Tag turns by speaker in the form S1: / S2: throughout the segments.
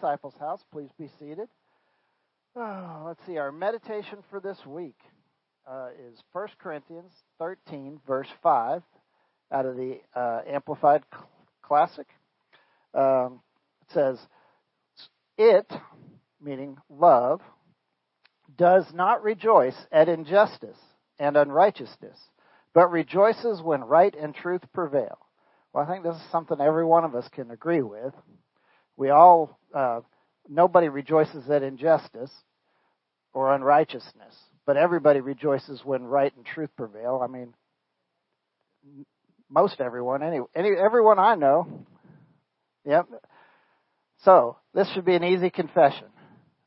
S1: disciples' house. Please be seated. Oh, let's see. Our meditation for this week uh, is 1 Corinthians 13, verse 5, out of the uh, Amplified Classic. Um, it says, It, meaning love, does not rejoice at injustice and unrighteousness, but rejoices when right and truth prevail. Well, I think this is something every one of us can agree with. We all uh, nobody rejoices at injustice or unrighteousness, but everybody rejoices when right and truth prevail. I mean, most everyone, any, any everyone I know. Yep. So this should be an easy confession.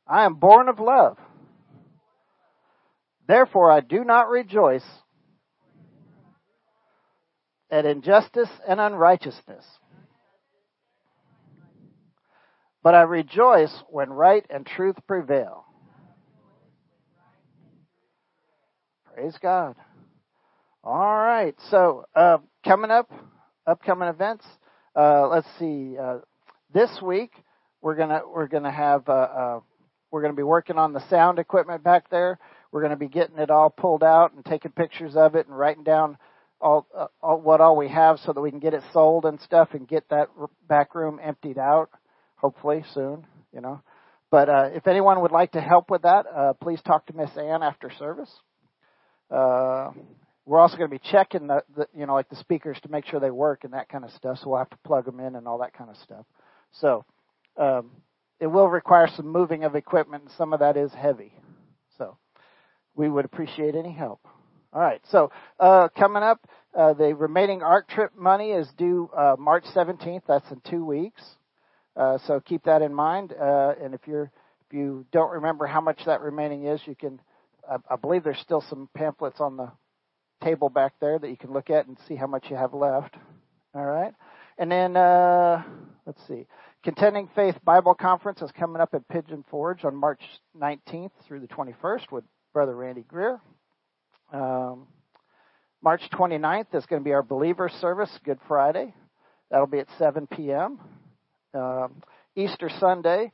S1: I am born of love. Therefore, I do not rejoice at injustice and unrighteousness but I rejoice when right and truth prevail. Praise God. All right. So, uh, coming up, upcoming events. Uh, let's see. Uh, this week we're gonna we're gonna have uh, uh, we're gonna be working on the sound equipment back there. We're gonna be getting it all pulled out and taking pictures of it and writing down all, uh, all what all we have so that we can get it sold and stuff and get that back room emptied out hopefully soon, you know. But uh, if anyone would like to help with that, uh, please talk to Miss Ann after service. Uh, we're also going to be checking the, the, you know, like the speakers to make sure they work and that kind of stuff. So we'll have to plug them in and all that kind of stuff. So um, it will require some moving of equipment, and some of that is heavy. So we would appreciate any help. All right. So uh, coming up, uh, the remaining Ark trip money is due uh, March 17th. That's in two weeks. Uh, so keep that in mind. Uh, and if you're if you don't remember how much that remaining is, you can. I, I believe there's still some pamphlets on the table back there that you can look at and see how much you have left. All right. And then uh, let's see. Contending Faith Bible Conference is coming up at Pigeon Forge on March 19th through the 21st with Brother Randy Greer. Um, March 29th is going to be our Believer Service, Good Friday. That'll be at 7 p.m. Uh, Easter Sunday,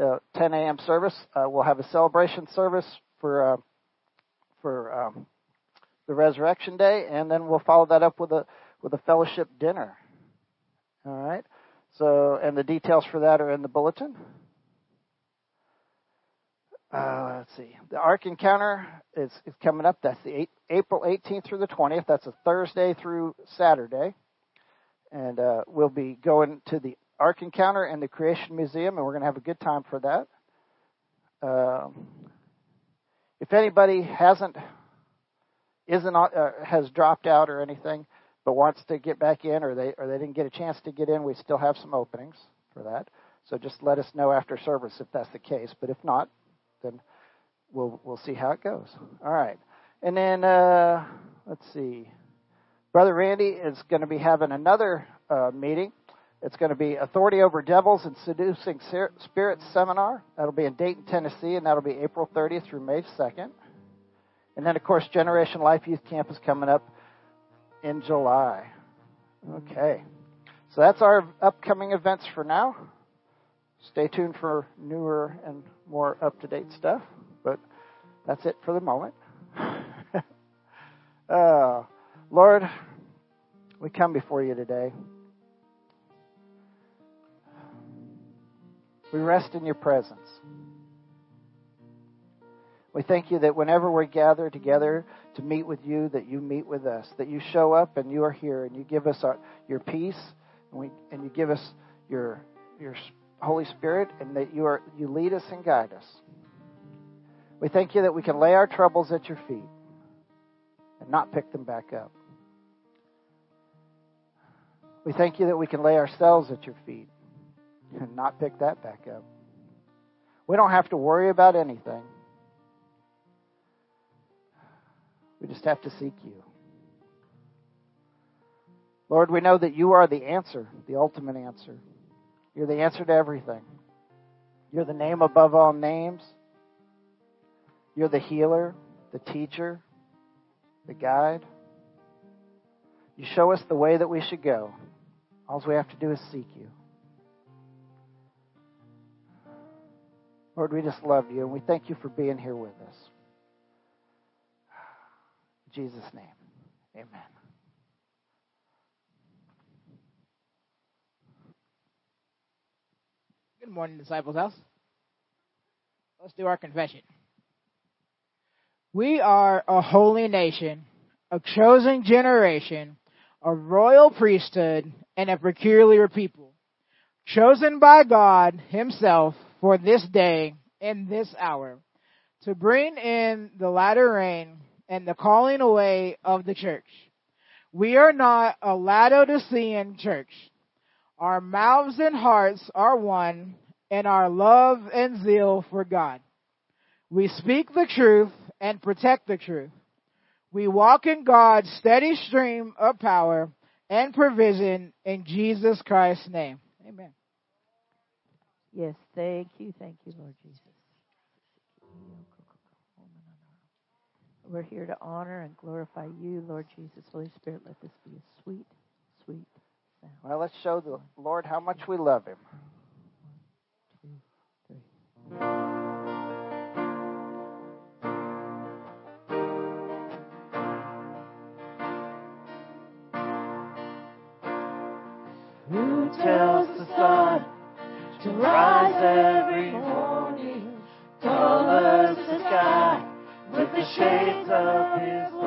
S1: uh, 10 a.m. service. Uh, we'll have a celebration service for uh, for um, the Resurrection Day, and then we'll follow that up with a with a fellowship dinner. All right. So, and the details for that are in the bulletin. Uh, let's see. The Ark Encounter is, is coming up. That's the eight, April 18th through the 20th. That's a Thursday through Saturday. And uh, we'll be going to the Ark Encounter and the Creation Museum, and we're going to have a good time for that. Um, if anybody hasn't isn't uh, has dropped out or anything, but wants to get back in, or they or they didn't get a chance to get in, we still have some openings for that. So just let us know after service if that's the case. But if not, then we'll we'll see how it goes. All right, and then uh, let's see. Brother Randy is going to be having another uh, meeting it's going to be Authority Over Devils and Seducing Spirits Seminar. That'll be in Dayton, Tennessee, and that'll be April 30th through May 2nd. And then, of course, Generation Life Youth Camp is coming up in July. Okay. So that's our upcoming events for now. Stay tuned for newer and more up to date stuff. But that's it for the moment. uh, Lord, We come before you today. We rest in your presence. We thank you that whenever we gather together to meet with you, that you meet with us, that you show up and you are here and you give us our, your peace and, we, and you give us your, your Holy Spirit and that you, are, you lead us and guide us. We thank you that we can lay our troubles at your feet and not pick them back up. We thank you that we can lay ourselves at your feet and not pick that back up. We don't have to worry about anything. We just have to seek you. Lord, we know that you are the answer, the ultimate answer. You're the answer to everything. You're the name above all names. You're the healer, the teacher, the guide. You show us the way that we should go. All we have to do is seek you. Lord, we just love you and we thank you for being here with us. In Jesus' name, amen.
S2: Good morning, Disciples House. Let's do our confession. We are a holy nation, a chosen generation, a royal priesthood, and a peculiar people, chosen by God Himself for this day and this hour, to bring in the latter rain and the calling away of the church. We are not a Laodicean church. Our mouths and hearts are one, and our love and zeal for God. We speak the truth and protect the truth. We walk in God's steady stream of power and provision in Jesus Christ's name. Amen.
S3: Yes, thank you, thank you, Lord Jesus. We're here to honor and glorify you, Lord Jesus. Holy Spirit, let this be a sweet, sweet sound.
S1: Well, let's show the Lord how much we love Him.
S3: One, two, three.
S4: Who tells every morning, colors the sky with the shades of His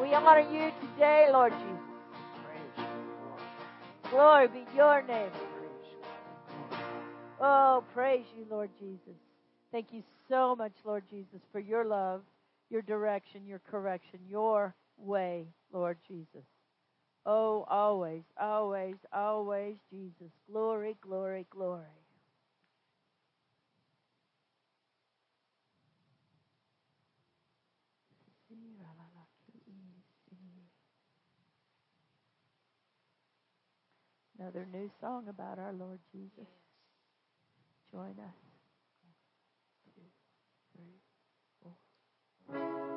S4: We honor you today, Lord Jesus. Glory be your name. Oh, praise you, Lord Jesus. Thank you so much, Lord Jesus, for your love, your direction, your correction, your way, Lord Jesus. Oh, always, always, always, Jesus. Glory, glory, glory. another new song about our Lord Jesus. Yes. Join us. One, two, three, four.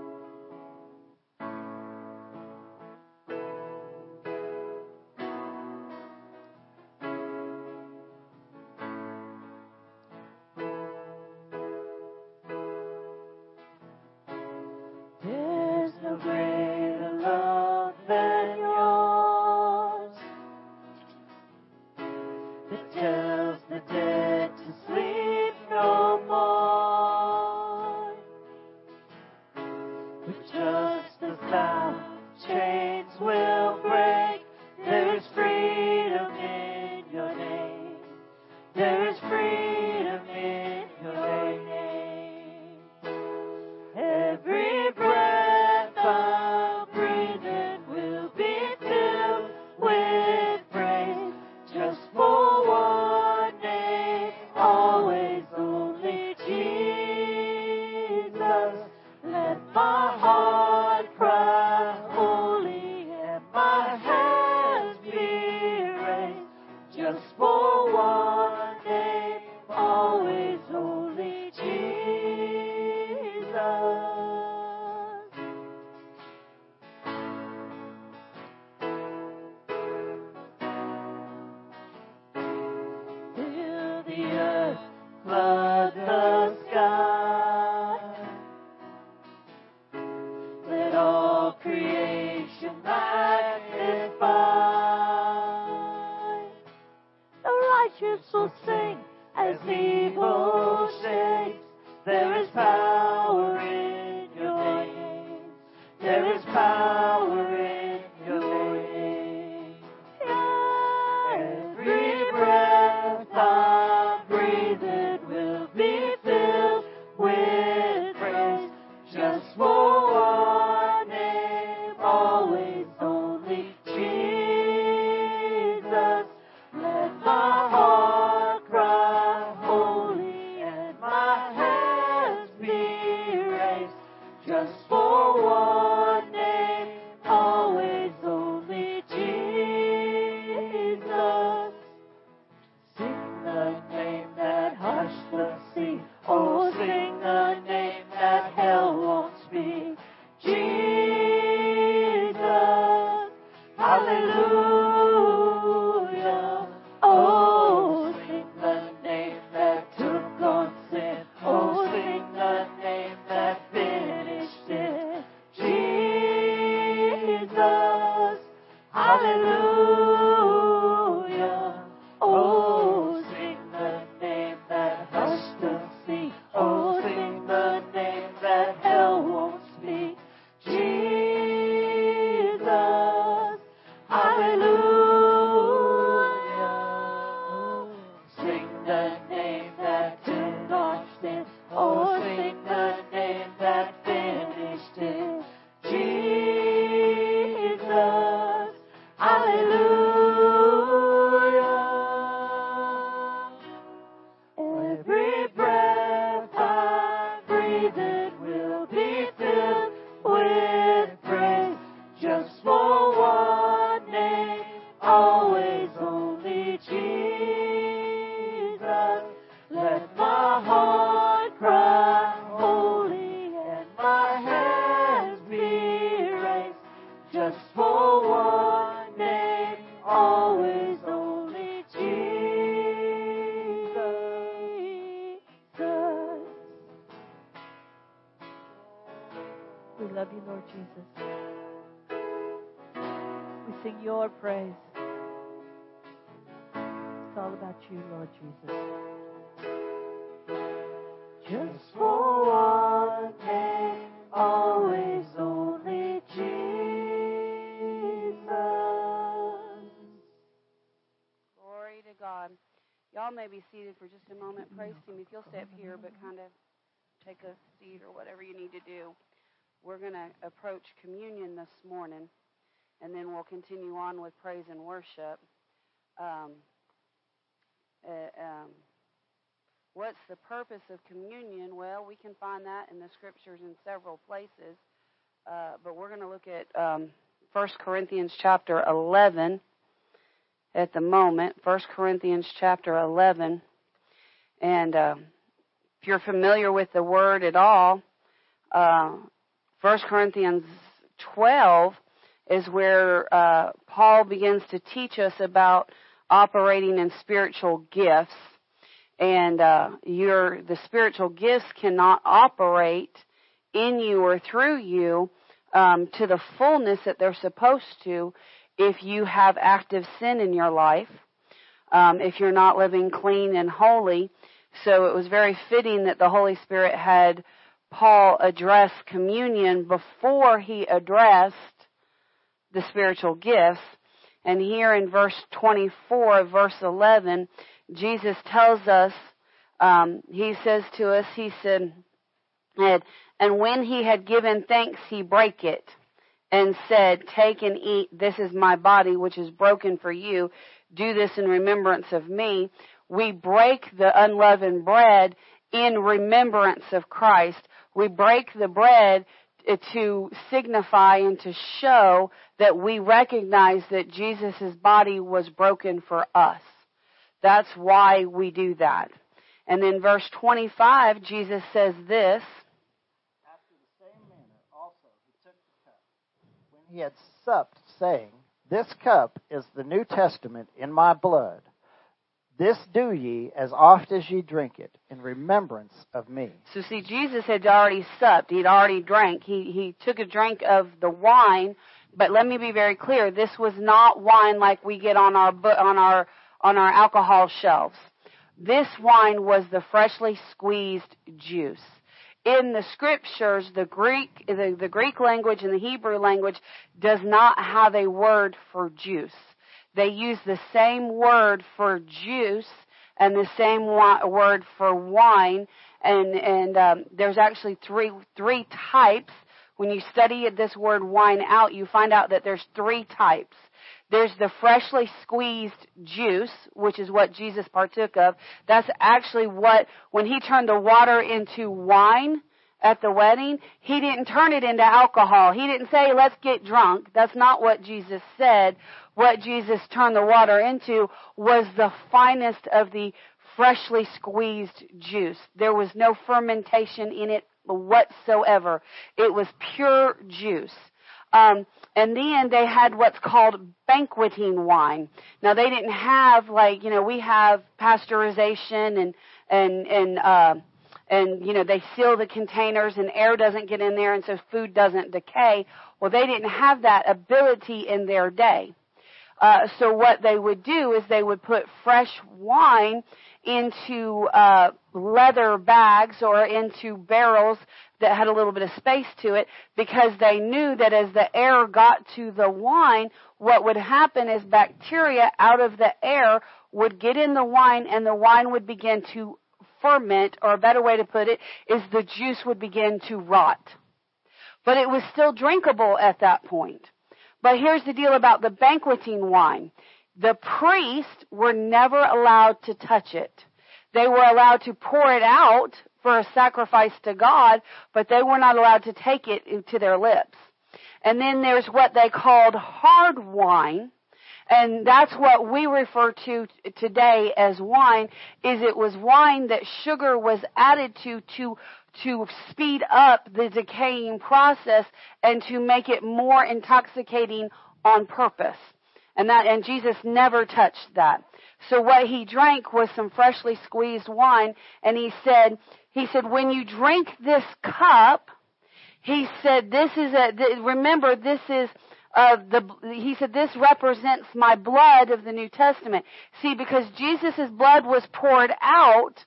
S5: Approach communion this morning, and then we'll continue on with praise and worship. Um, uh, um, what's the purpose of communion? Well, we can find that in the scriptures in several places, uh, but we're going to look at um, 1 Corinthians chapter 11 at the moment, 1 Corinthians chapter 11. And uh, if you're familiar with the word at all, uh, 1 Corinthians 12 is where uh, Paul begins to teach us about operating in spiritual gifts. And uh, your the spiritual gifts cannot operate in you or through you um, to the fullness that they're supposed to if you have active sin in your life, um, if you're not living clean and holy. So it was very fitting that the Holy Spirit had Paul address communion before he addressed the spiritual gifts. And here in verse 24, verse 11, Jesus tells us, um, he says to us, he said, and when he had given thanks, he brake it and said, Take and eat. This is my body, which is broken for you. Do this in remembrance of me. We break the unleavened bread in remembrance of Christ. We break the bread to signify and to show that we recognize that Jesus' body was broken for us. That's why we do that. And then verse 25, Jesus says this.
S1: After the same manner also he took the cup when he had supped, saying, This cup is the New Testament in my blood. This do ye as oft as ye drink it in remembrance of me.
S5: So see, Jesus had already supped. He'd already drank. He, he took a drink of the wine, but let me be very clear. This was not wine like we get on our, on our, on our alcohol shelves. This wine was the freshly squeezed juice. In the scriptures, the Greek, the, the Greek language and the Hebrew language does not have a word for juice. They use the same word for juice and the same word for wine, and and um, there's actually three three types. When you study this word wine out, you find out that there's three types. There's the freshly squeezed juice, which is what Jesus partook of. That's actually what, when he turned the water into wine at the wedding, he didn't turn it into alcohol. He didn't say, let's get drunk. That's not what Jesus said. What Jesus turned the water into was the finest of the freshly squeezed juice. There was no fermentation in it whatsoever. It was pure juice. Um, and then they had what's called banqueting wine. Now they didn't have like you know we have pasteurization and and and uh, and you know they seal the containers and air doesn't get in there and so food doesn't decay. Well, they didn't have that ability in their day. Uh, so what they would do is they would put fresh wine into uh, leather bags or into barrels that had a little bit of space to it because they knew that as the air got to the wine, what would happen is bacteria out of the air would get in the wine and the wine would begin to ferment, or a better way to put it is the juice would begin to rot. But it was still drinkable at that point. But here's the deal about the banqueting wine. The priests were never allowed to touch it. They were allowed to pour it out for a sacrifice to God, but they were not allowed to take it to their lips. And then there's what they called hard wine, and that's what we refer to today as wine, is it was wine that sugar was added to to to speed up the decaying process and to make it more intoxicating on purpose. And that, and Jesus never touched that. So what he drank was some freshly squeezed wine, and he said, he said, when you drink this cup, he said, this is a, remember, this is, uh, the, he said, this represents my blood of the New Testament. See, because Jesus' blood was poured out,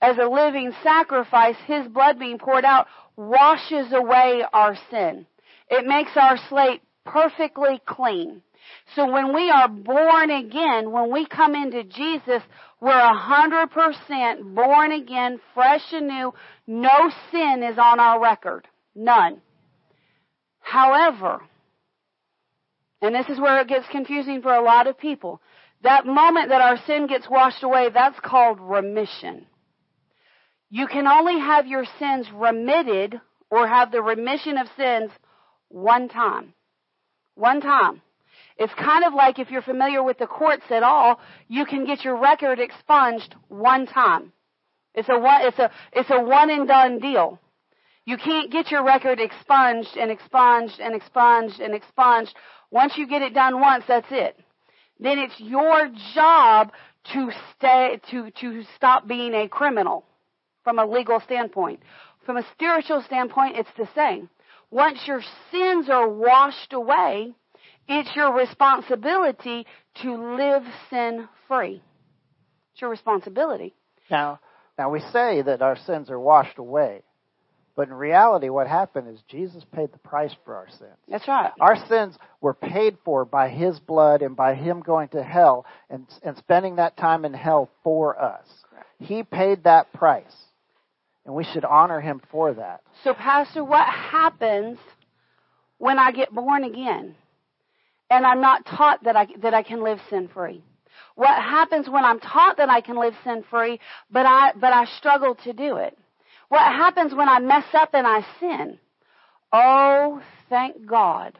S5: as a living sacrifice, His blood being poured out washes away our sin. It makes our slate perfectly clean. So when we are born again, when we come into Jesus, we're a hundred percent born again, fresh and new. No sin is on our record. None. However, and this is where it gets confusing for a lot of people, that moment that our sin gets washed away, that's called remission. You can only have your sins remitted or have the remission of sins one time. One time. It's kind of like if you're familiar with the courts at all, you can get your record expunged one time. It's a one, it's a, it's a one and done deal. You can't get your record expunged and expunged and expunged and expunged. Once you get it done once, that's it. Then it's your job to stay, to, to stop being a criminal from a legal standpoint. From a spiritual standpoint, it's the same. Once your sins are washed away, it's your responsibility to live sin free. It's your responsibility.
S1: Now, now we say that our sins are washed away. But in reality, what happened is Jesus paid the price for our sins.
S5: That's right.
S1: Our sins were paid for by His blood and by Him going to hell and, and spending that time in hell for us.
S5: Correct.
S1: He paid that price. And we should honor him for that.
S5: So, Pastor, what happens when I get born again and I'm not taught that I, that I can live sin free? What happens when I'm taught that I can live sin free, but I, but I struggle to do it? What happens when I mess up and I sin? Oh, thank God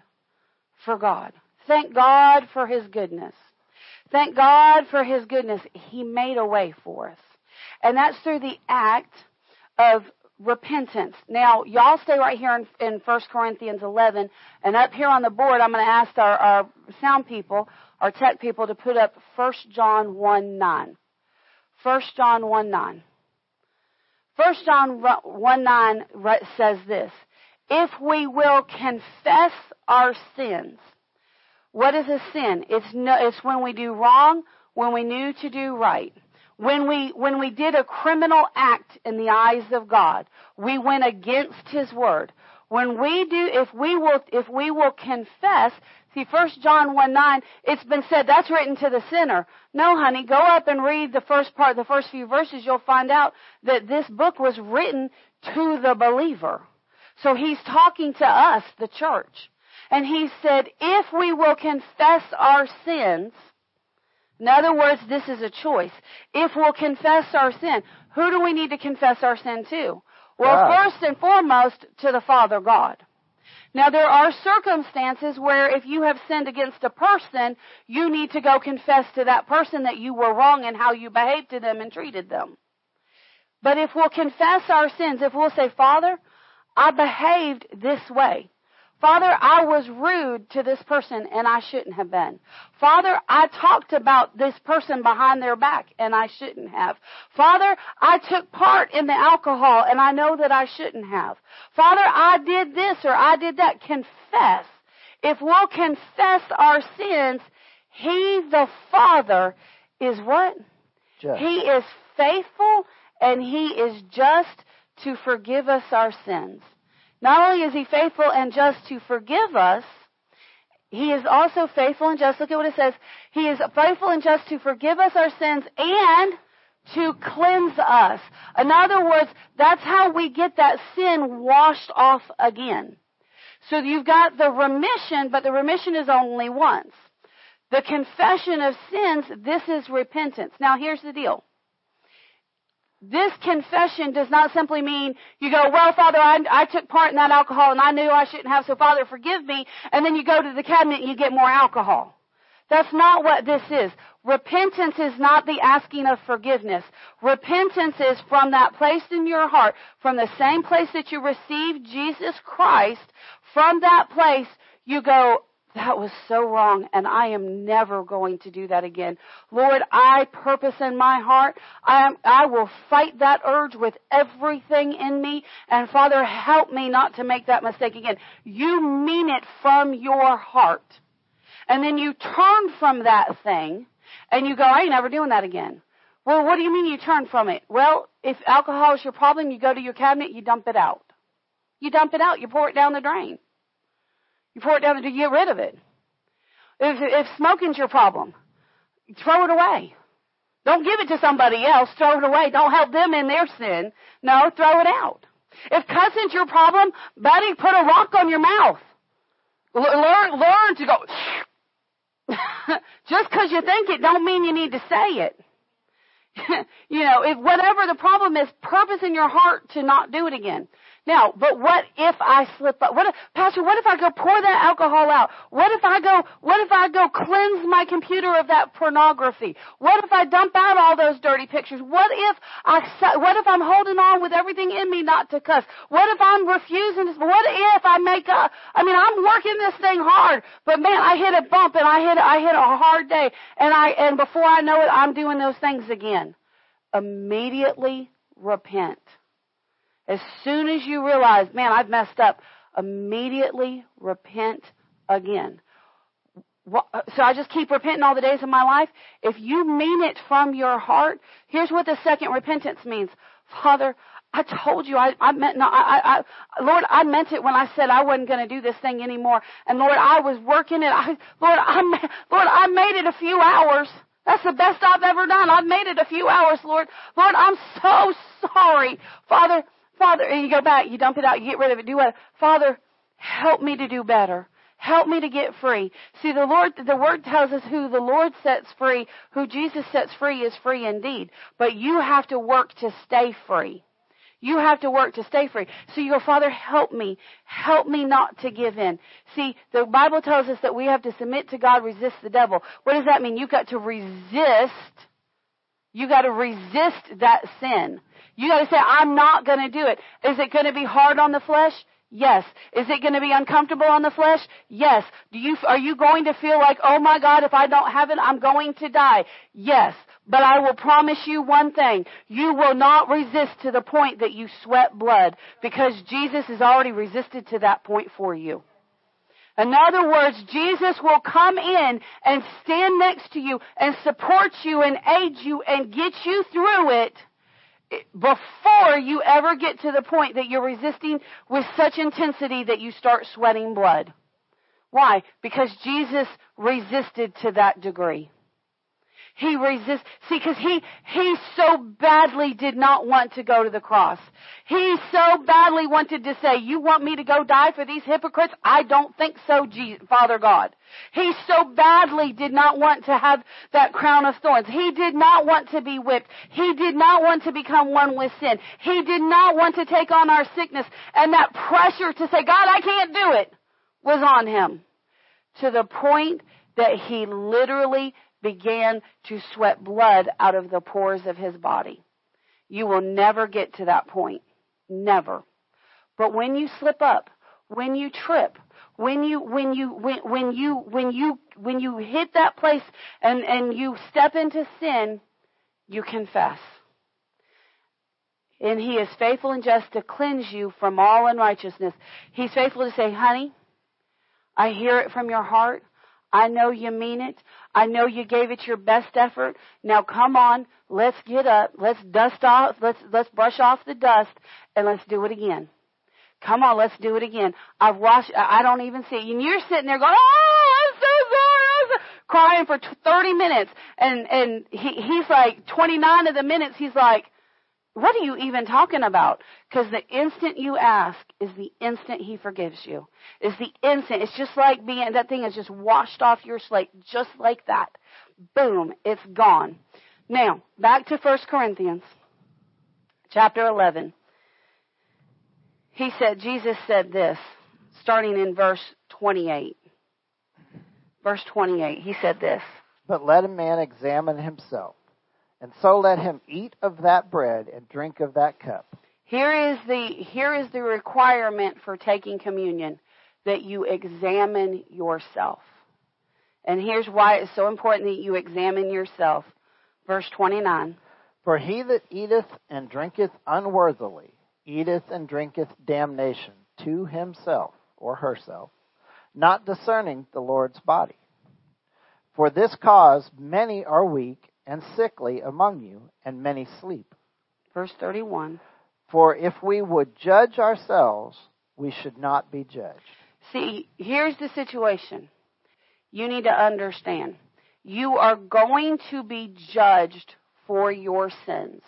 S5: for God. Thank God for His goodness. Thank God for His goodness. He made a way for us. And that's through the act of repentance. Now, y'all stay right here in, in 1 Corinthians 11, and up here on the board, I'm going to ask our, our sound people, our tech people, to put up 1 John 1 9. 1 John 1 9. 1 John 1 9 says this If we will confess our sins, what is a sin? It's, no, it's when we do wrong, when we knew to do right. When we, when we did a criminal act in the eyes of God, we went against His word. When we do, if we will, if we will confess, see, First John 1 9, it's been said that's written to the sinner. No, honey, go up and read the first part, the first few verses, you'll find out that this book was written to the believer. So he's talking to us, the church. And he said, if we will confess our sins, in other words, this is a choice. If we'll confess our sin, who do we need to confess our sin to? Well, first and foremost, to the Father God. Now, there are circumstances where if you have sinned against a person, you need to go confess to that person that you were wrong in how you behaved to them and treated them. But if we'll confess our sins, if we'll say, Father, I behaved this way. Father, I was rude to this person and I shouldn't have been. Father, I talked about this person behind their back and I shouldn't have. Father, I took part in the alcohol and I know that I shouldn't have. Father, I did this or I did that. Confess. If we'll confess our sins, He, the Father, is what?
S1: Just.
S5: He is faithful and He is just to forgive us our sins. Not only is He faithful and just to forgive us, he is also faithful and just. Look at what it says. He is faithful and just to forgive us our sins and to cleanse us. In other words, that's how we get that sin washed off again. So you've got the remission, but the remission is only once. The confession of sins, this is repentance. Now here's the deal this confession does not simply mean you go, well, Father, I, I, took part in that alcohol and I knew I shouldn't have, so Father, forgive me. And then you go to the cabinet and you get more alcohol. That's not what this is. Repentance is not the asking of forgiveness. Repentance is from that place in your heart, from the same place that you received Jesus Christ, from that place you go, that was so wrong and I am never going to do that again. Lord, I purpose in my heart. I am, I will fight that urge with everything in me. And Father, help me not to make that mistake again. You mean it from your heart. And then you turn from that thing and you go, I ain't never doing that again. Well, what do you mean you turn from it? Well, if alcohol is your problem, you go to your cabinet, you dump it out. You dump it out, you pour it down the drain. You pour it down the, you get rid of it. If, if smoking's your problem, throw it away. Don't give it to somebody else. Throw it away. Don't help them in their sin. No, throw it out. If cussing's your problem, buddy, put a rock on your mouth. Learn, learn to go. Just because you think it, don't mean you need to say it. you know, if whatever the problem is, purpose in your heart to not do it again. Now, but what if I slip up? What if, Pastor, what if I go pour that alcohol out? What if I go, what if I go cleanse my computer of that pornography? What if I dump out all those dirty pictures? What if I, what if I'm holding on with everything in me not to cuss? What if I'm refusing to, what if I make a, I mean, I'm working this thing hard, but man, I hit a bump and I hit, I hit a hard day and I, and before I know it, I'm doing those things again. Immediately repent. As soon as you realize, man, I've messed up, immediately repent again. So I just keep repenting all the days of my life. If you mean it from your heart, here's what the second repentance means. Father, I told you I, I meant no, I, I, Lord, I meant it when I said I wasn't going to do this thing anymore. And Lord, I was working it. I, Lord, I, Lord, I made it a few hours. That's the best I've ever done. I've made it a few hours, Lord. Lord, I'm so sorry. Father, Father, and you go back, you dump it out, you get rid of it, do what? Father, help me to do better. Help me to get free. See, the Lord, the Word tells us who the Lord sets free, who Jesus sets free is free indeed. But you have to work to stay free. You have to work to stay free. So you go, Father, help me. Help me not to give in. See, the Bible tells us that we have to submit to God, resist the devil. What does that mean? You've got to resist. You got to resist that sin. You gotta say, I'm not gonna do it. Is it gonna be hard on the flesh? Yes. Is it going to be uncomfortable on the flesh? Yes. Do you, are you going to feel like, oh my God, if I don't have it, I'm going to die? Yes. But I will promise you one thing. You will not resist to the point that you sweat blood because Jesus has already resisted to that point for you. In other words, Jesus will come in and stand next to you and support you and aid you and get you through it before you ever get to the point that you're resisting with such intensity that you start sweating blood. Why? Because Jesus resisted to that degree. He resists. See, because he, he so badly did not want to go to the cross. He so badly wanted to say, you want me to go die for these hypocrites? I don't think so, Jesus, Father God. He so badly did not want to have that crown of thorns. He did not want to be whipped. He did not want to become one with sin. He did not want to take on our sickness. And that pressure to say, God, I can't do it, was on him. To the point that he literally began to sweat blood out of the pores of his body. You will never get to that point. Never. But when you slip up, when you trip, when you when you when, when you when you when you hit that place and and you step into sin, you confess. And he is faithful and just to cleanse you from all unrighteousness. He's faithful to say, "Honey, I hear it from your heart. I know you mean it. I know you gave it your best effort. Now come on, let's get up. Let's dust off, let's, let's brush off the dust and let's do it again. Come on, let's do it again. I've washed, I don't even see it. And you're sitting there going, oh, I'm so sorry," I'm so, crying for t- 30 minutes and, and he, he's like 29 of the minutes he's like, what are you even talking about? Because the instant you ask is the instant he forgives you. Is the instant. It's just like being, that thing is just washed off your slate, just like that. Boom, it's gone. Now, back to 1 Corinthians, chapter 11. He said, Jesus said this, starting in verse 28. Verse 28, he said this.
S1: But let a man examine himself, and so let him eat of that bread and drink of that cup.
S5: Here is the here is the requirement for taking communion that you examine yourself. And here's why it's so important that you examine yourself. Verse 29.
S1: For he that eateth and drinketh unworthily eateth and drinketh damnation to himself or herself, not discerning the Lord's body. For this cause many are weak and sickly among you, and many sleep.
S5: Verse 31.
S1: For if we would judge ourselves, we should not be judged.
S5: See, here's the situation. You need to understand. You are going to be judged for your sins.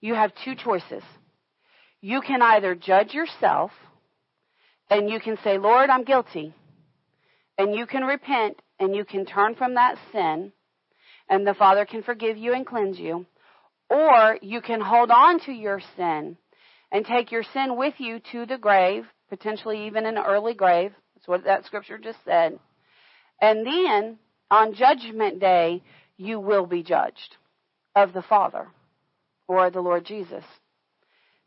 S5: You have two choices. You can either judge yourself and you can say, Lord, I'm guilty. And you can repent and you can turn from that sin and the Father can forgive you and cleanse you. Or you can hold on to your sin and take your sin with you to the grave, potentially even an early grave. That's what that scripture just said. And then on judgment day, you will be judged of the Father or the Lord Jesus.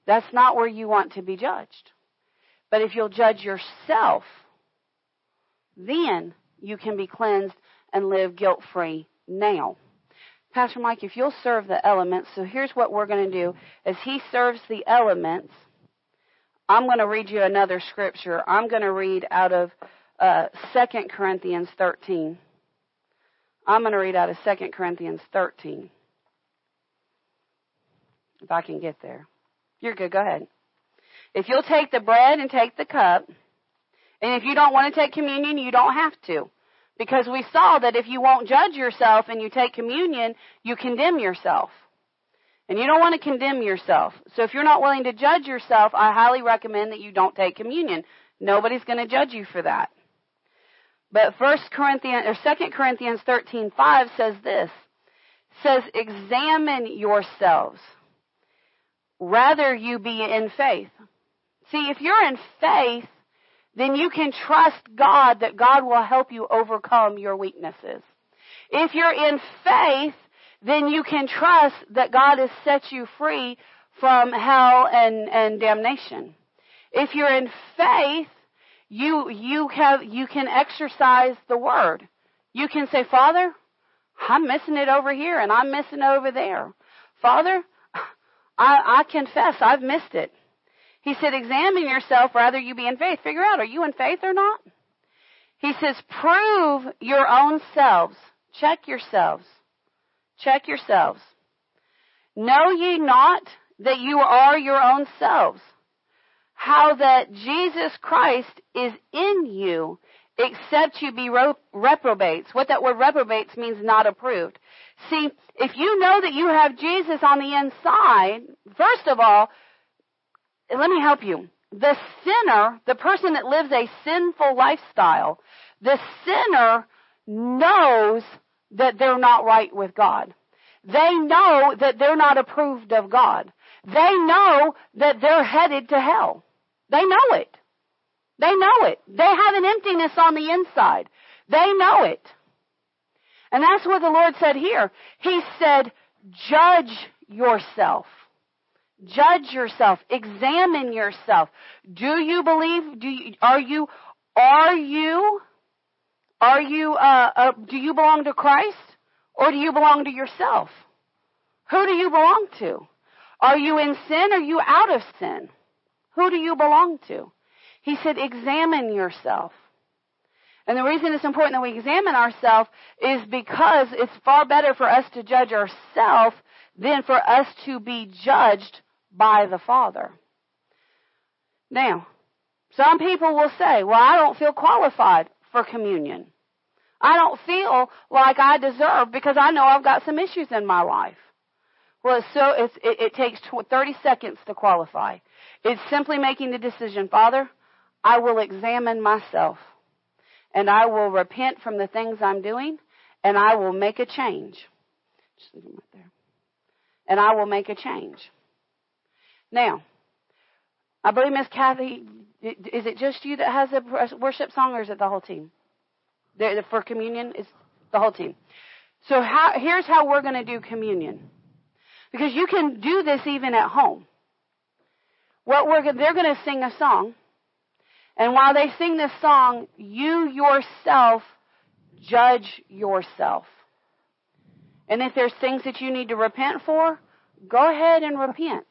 S5: That's not where you want to be judged. But if you'll judge yourself, then you can be cleansed and live guilt free now. Pastor Mike, if you'll serve the elements, so here's what we're going to do. As he serves the elements, I'm going to read you another scripture. I'm going to read out of uh, 2 Corinthians 13. I'm going to read out of 2 Corinthians 13. If I can get there. You're good. Go ahead. If you'll take the bread and take the cup, and if you don't want to take communion, you don't have to. Because we saw that if you won't judge yourself and you take communion, you condemn yourself. And you don't want to condemn yourself. So if you're not willing to judge yourself, I highly recommend that you don't take communion. Nobody's going to judge you for that. But First Corinthians or Second Corinthians thirteen five says this says examine yourselves rather you be in faith. See, if you're in faith, then you can trust God that God will help you overcome your weaknesses. If you're in faith, then you can trust that God has set you free from hell and, and damnation. If you're in faith, you, you have, you can exercise the word. You can say, Father, I'm missing it over here and I'm missing it over there. Father, I, I confess I've missed it. He said, examine yourself rather you be in faith. Figure out, are you in faith or not? He says, prove your own selves. Check yourselves. Check yourselves. Know ye not that you are your own selves? How that Jesus Christ is in you, except you be reprobates. What that word reprobates means not approved. See, if you know that you have Jesus on the inside, first of all, let me help you. The sinner, the person that lives a sinful lifestyle, the sinner knows that they're not right with God. They know that they're not approved of God. They know that they're headed to hell. They know it. They know it. They have an emptiness on the inside. They know it. And that's what the Lord said here. He said, judge yourself. Judge yourself. Examine yourself. Do you believe? Do you, are you, are you, are you, uh, uh, do you belong to Christ? Or do you belong to yourself? Who do you belong to? Are you in sin or are you out of sin? Who do you belong to? He said, examine yourself. And the reason it's important that we examine ourselves is because it's far better for us to judge ourselves than for us to be judged by the Father. Now, some people will say, well, I don't feel qualified for communion. I don't feel like I deserve because I know I've got some issues in my life. Well, so it's, it, it takes 30 seconds to qualify. It's simply making the decision, Father, I will examine myself and I will repent from the things I'm doing and I will make a change. And I will make a change. Now, I believe Miss Kathy, is it just you that has a worship song or is it the whole team? For communion, it's the whole team. So how, here's how we're going to do communion. Because you can do this even at home. What we're they're going to sing a song, and while they sing this song, you yourself judge yourself. And if there's things that you need to repent for, go ahead and repent.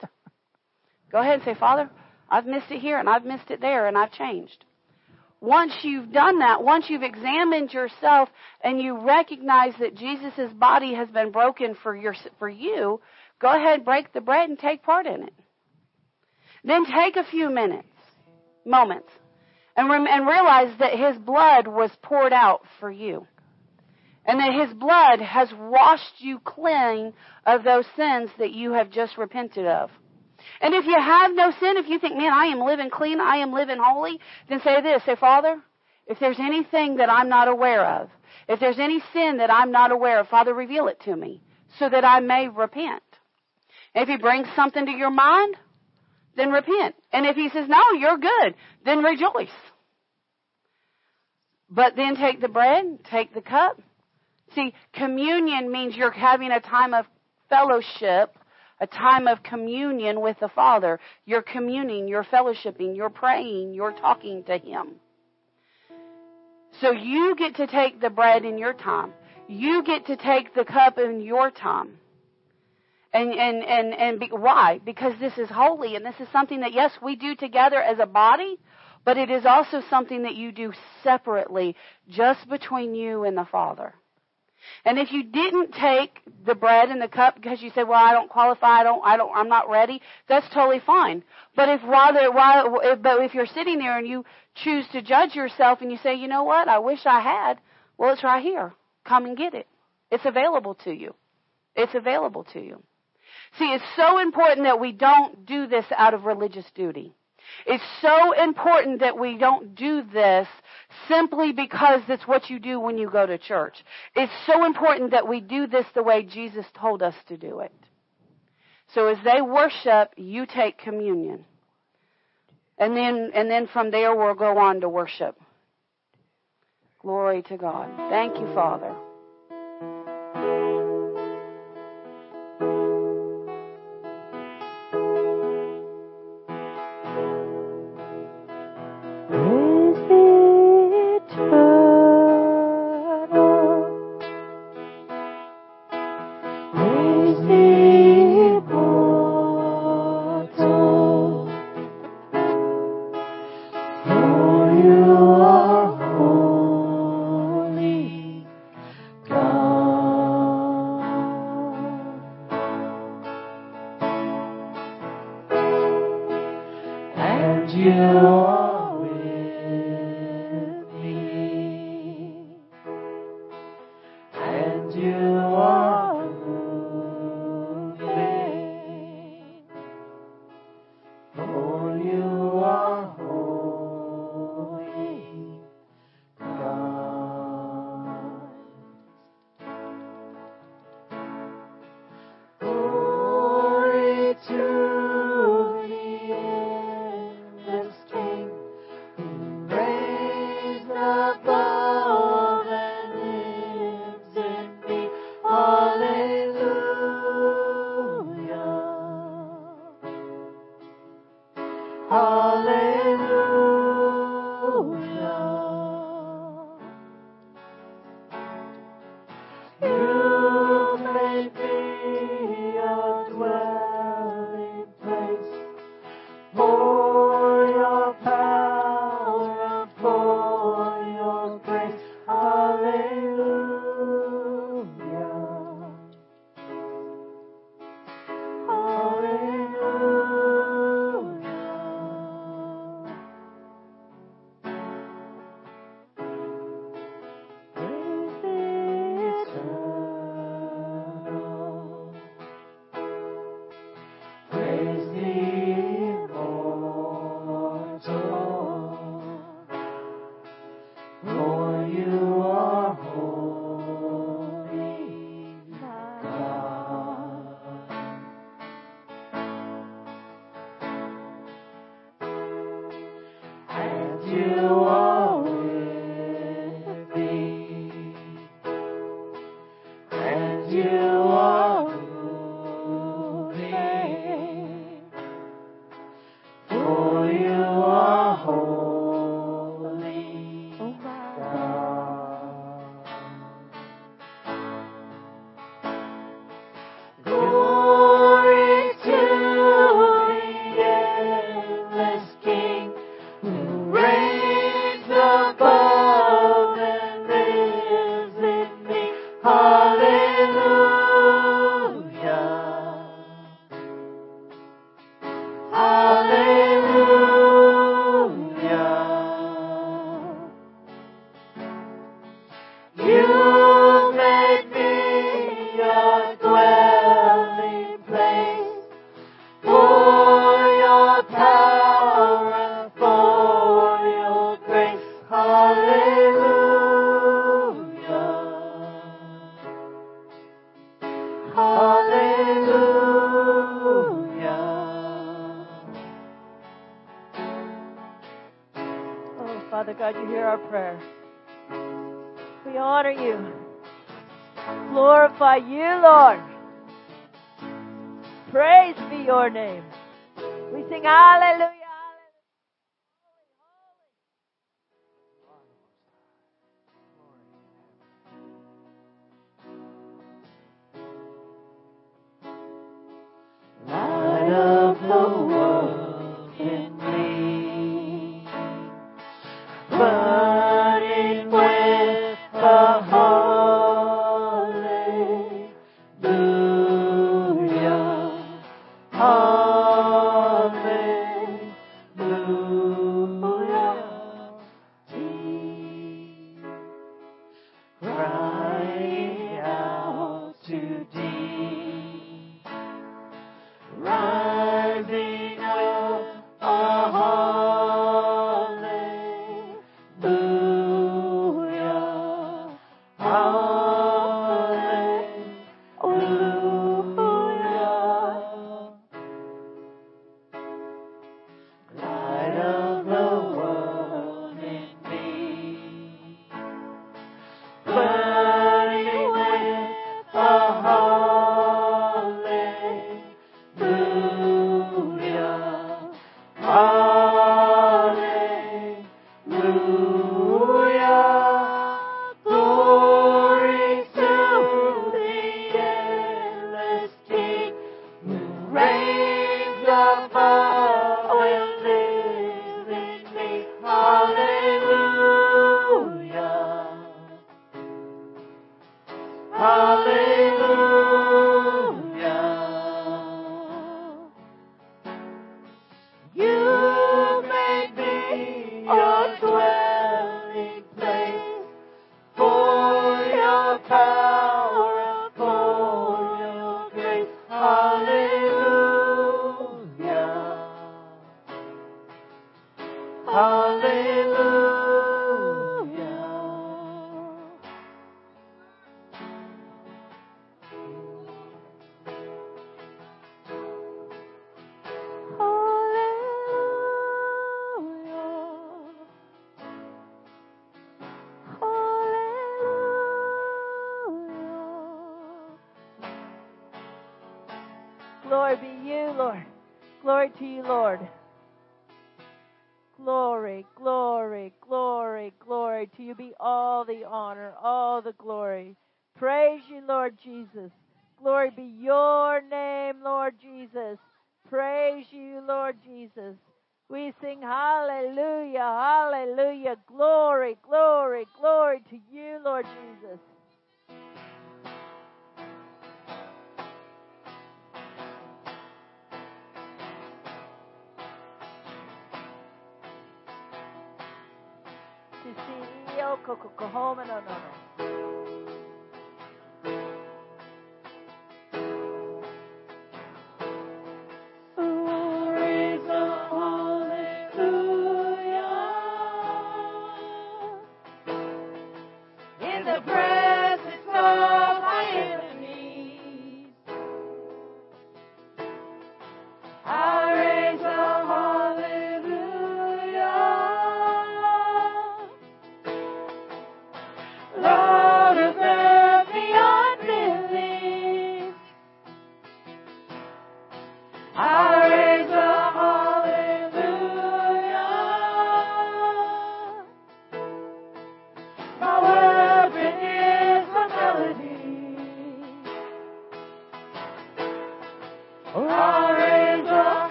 S5: Go ahead and say, Father, I've missed it here and I've missed it there and I've changed. Once you've done that, once you've examined yourself and you recognize that Jesus' body has been broken for your, for you, go ahead, and break the bread and take part in it. Then take a few minutes, moments, and, rem- and realize that His blood was poured out for you. And that His blood has washed you clean of those sins that you have just repented of. And if you have no sin, if you think, man, I am living clean, I am living holy, then say this, say, Father, if there's anything that I'm not aware of, if there's any sin that I'm not aware of, Father, reveal it to me so that I may repent. If He brings something to your mind, then repent. And if he says, no, you're good, then rejoice. But then take the bread, take the cup. See, communion means you're having a time of fellowship, a time of communion with the Father. You're communing, you're fellowshipping, you're praying, you're talking to Him. So you get to take the bread in your time. You get to take the cup in your time. And, and, and, and be, why? Because this is holy and this is something that, yes, we do together as a body, but it is also something that you do separately, just between you and the Father. And if you didn't take the bread and the cup because you said, "Well, I don't qualify, I don't, I don't, I'm not ready," that's totally fine. But if rather, while, if, but if you're sitting there and you choose to judge yourself and you say, "You know what? I wish I had," well, it's right here. Come and get it. It's available to you. It's available to you. See, it's so important that we don't do this out of religious duty. It's so important that we don't do this simply because it's what you do when you go to church. It's so important that we do this the way Jesus told us to do it. So as they worship, you take communion. And then, and then from there we'll go on to worship. Glory to God. Thank you, Father.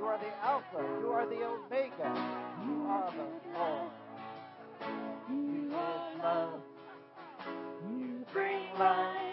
S3: You
S1: are the Alpha. You are the Omega. You are the all.
S4: You are love. You bring life.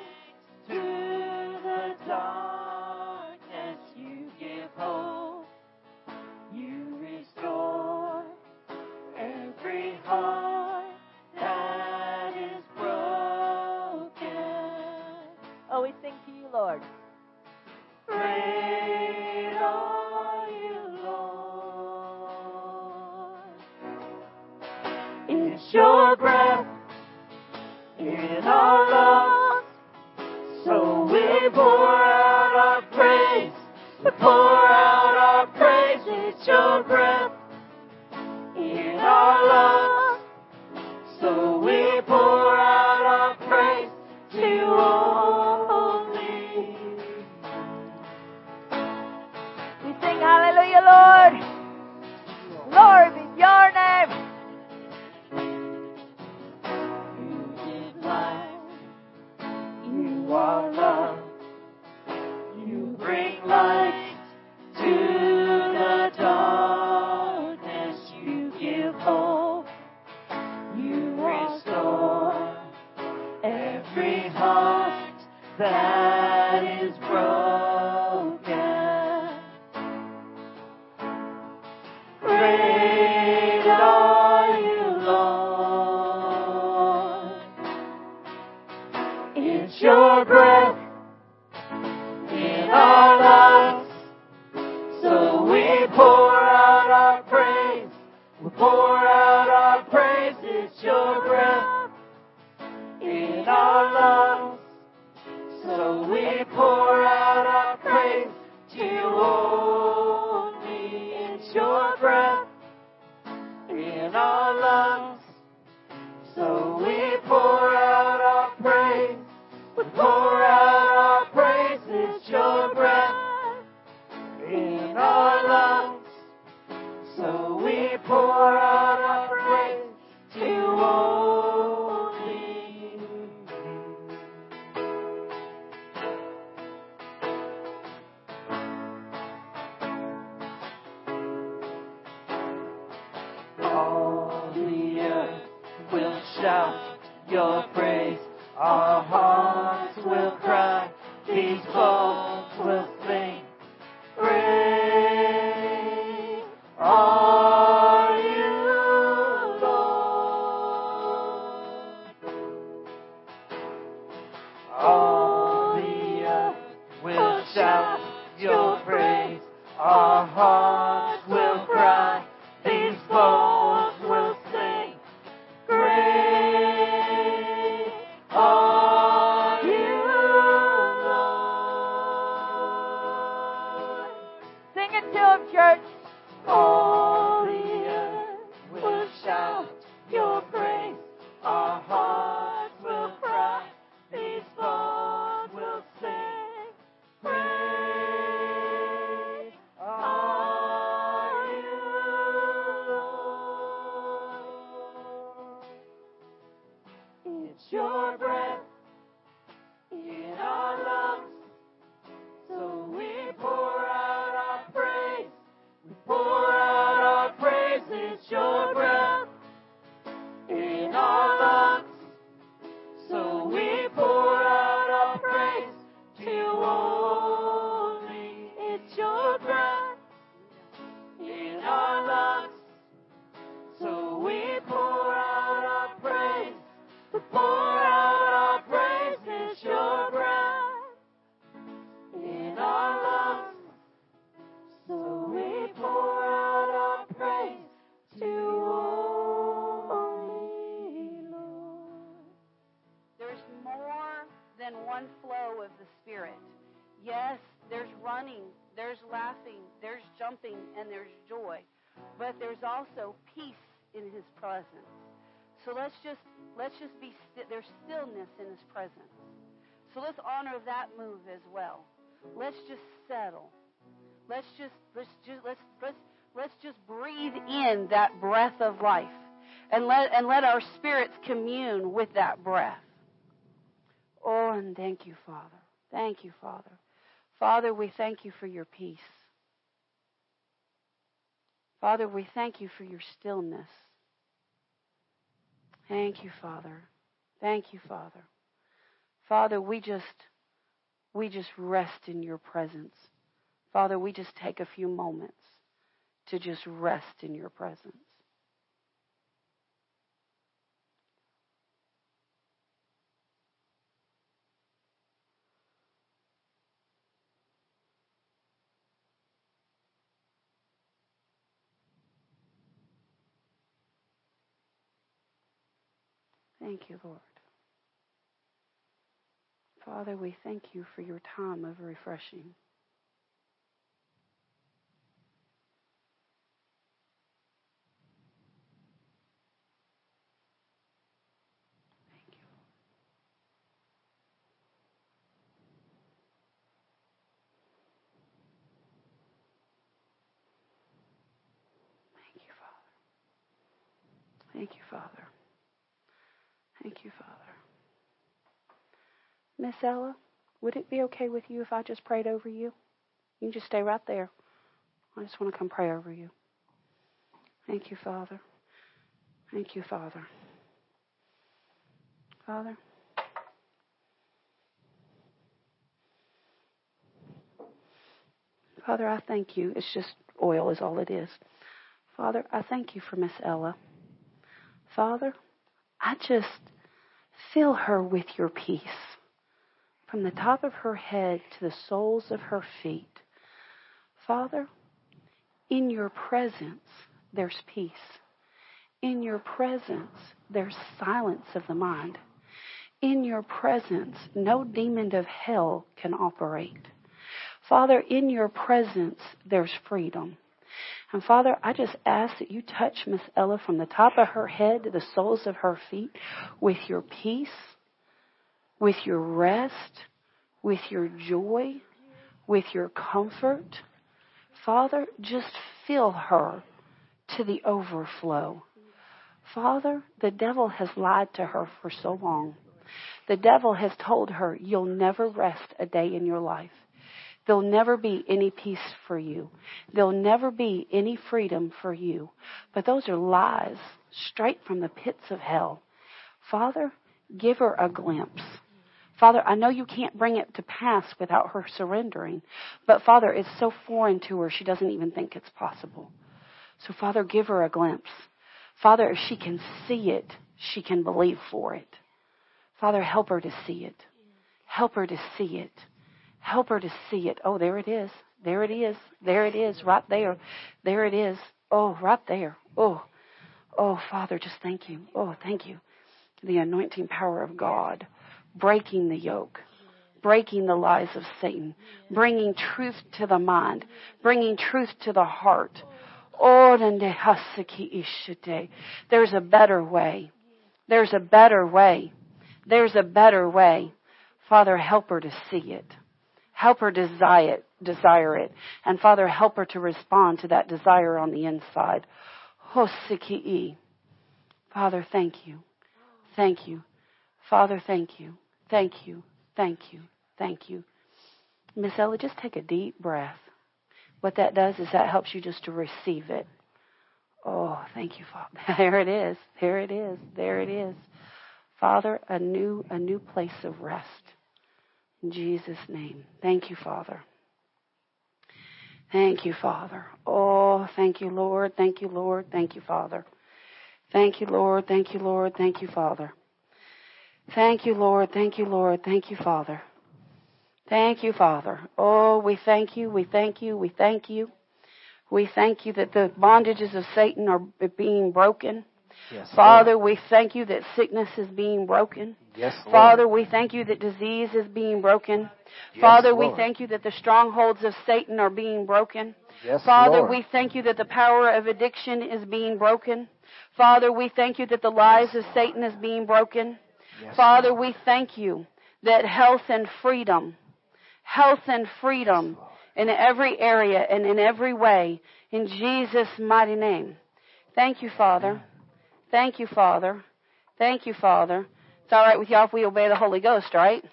S5: Let's just let's just be st- there's stillness in His presence. So let's honor that move as well. Let's just settle. Let's just let's just let's let's let's just breathe in that breath of life and let and let our spirits commune with that breath. Oh, and thank you, Father. Thank you, Father. Father, we thank you for your peace. Father, we thank you for your stillness. Thank you, Father. Thank you, Father. Father, we just we just rest in your presence. Father, we just take a few moments to just rest in your presence. Thank you, Lord. Father, we thank you for your time of refreshing. Thank you. Father. Thank you, Father. Thank you, Father. Miss Ella, would it be okay with you if I just prayed over you? You can just stay right there. I just want to come pray over you. Thank you, Father. Thank you, Father. Father. Father, I thank you. It's just oil, is all it is. Father, I thank you for Miss Ella. Father, I just fill her with your peace from the top of her head to the soles of her feet. Father, in your presence, there's peace. In your presence, there's silence of the mind. In your presence, no demon of hell can operate. Father, in your presence, there's freedom. And Father, I just ask that you touch Miss Ella from the top of her head to the soles of her feet with your peace, with your rest, with your joy, with your comfort. Father, just fill her to the overflow. Father, the devil has lied to her for so long. The devil has told her, You'll never rest a day in your life. There'll never be any peace for you. There'll never be any freedom for you. But those are lies straight from the pits of hell. Father, give her a glimpse. Father, I know you can't bring it to pass without her surrendering. But Father, it's so foreign to her, she doesn't even think it's possible. So Father, give her a glimpse. Father, if she can see it, she can believe for it. Father, help her to see it. Help her to see it. Help her to see it. Oh, there it is. There it is. There it is. Right there. There it is. Oh, right there. Oh, oh, Father, just thank you. Oh, thank you. The anointing power of God breaking the yoke, breaking the lies of Satan, bringing truth to the mind, bringing truth to the heart. Oh, there's a better way. There's a better way. There's a better way. Father, help her to see it. Help her desire it, desire it. And Father, help her to respond to that desire on the inside. Father, thank you. Thank you. Father, thank you. Thank you. Thank you. Thank you. Miss Ella, just take a deep breath. What that does is that helps you just to receive it. Oh, thank you, Father. There it is. There it is. There it is. Father, a new a new place of rest. In Jesus' name. Thank you, Father. Thank you, Father. Oh, thank you, Lord. Thank you, Lord. Thank you, Father. Thank you, Lord. Thank you, Lord. Thank you, Father. Thank you, Lord. Thank you, Lord. Thank you, Father. Thank you, Father. Oh, we thank you. We thank you. We thank you. We thank you that the bondages of Satan are being broken.
S1: Yes,
S5: Father,
S1: Lord.
S5: we thank you that sickness is being broken.
S1: Yes, Lord.
S5: Father, we thank you that disease is being broken.
S1: Yes,
S5: Father, we thank you that the strongholds of Satan are being broken.
S1: Yes,
S5: Father,
S1: Lord.
S5: we thank you that the power of addiction is being broken. Father, we thank you that the lies of Satan is being broken.
S1: Yes,
S5: Father,
S1: Lord.
S5: we thank you that health and freedom, health and freedom in every area and in every way, in Jesus' mighty name. Thank you, Father. Thank you, Father. Thank you, Father. It's all right with y'all if we obey the Holy Ghost, right?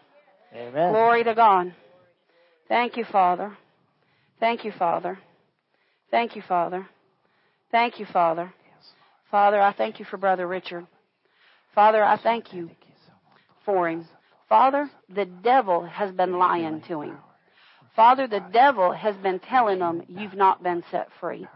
S1: Amen.
S5: Glory to God. Thank you, Father. Thank you, Father. Thank you, Father. Thank you, Father. Father, I thank you for Brother Richard. Father, I thank you for him. Father, the devil has been lying to him. Father, the devil has been telling him you've not been set free.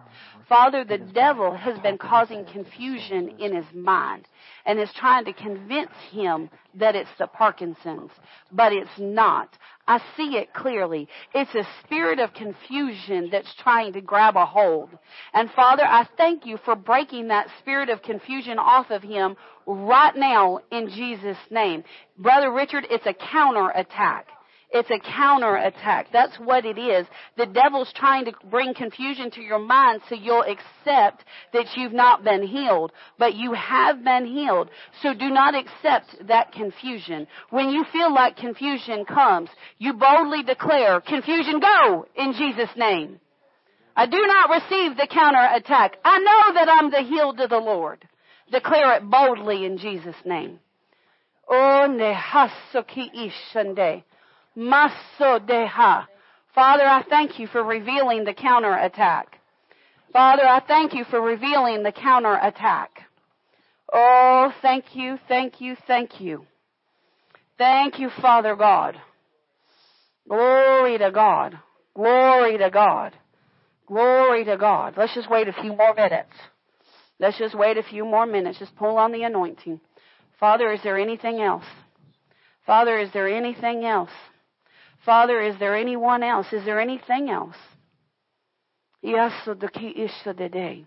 S5: Father, the devil has been causing confusion in his mind and is trying to convince him that it's the Parkinson's, but it's not. I see it clearly. It's a spirit of confusion that's trying to grab a hold. And Father, I thank you for breaking that spirit of confusion off of him right now in Jesus' name. Brother Richard, it's a counter attack. It's a counter attack. That's what it is. The devil's trying to bring confusion to your mind so you'll accept that you've not been healed, but you have been healed. So do not accept that confusion. When you feel like confusion comes, you boldly declare, confusion go in Jesus' name. I do not receive the counter attack. I know that I'm the healed of the Lord. Declare it boldly in Jesus' name. Oh, nehasuki ishande. Maso deha. Father, I thank you for revealing the counter attack. Father, I thank you for revealing the counter attack. Oh, thank you, thank you, thank you. Thank you, Father God. Glory to God. Glory to God. Glory to God. Let's just wait a few more minutes. Let's just wait a few more minutes. Just pull on the anointing. Father, is there anything else? Father, is there anything else? Father, is there anyone else? Is there anything else? Yaso de ki isha de day.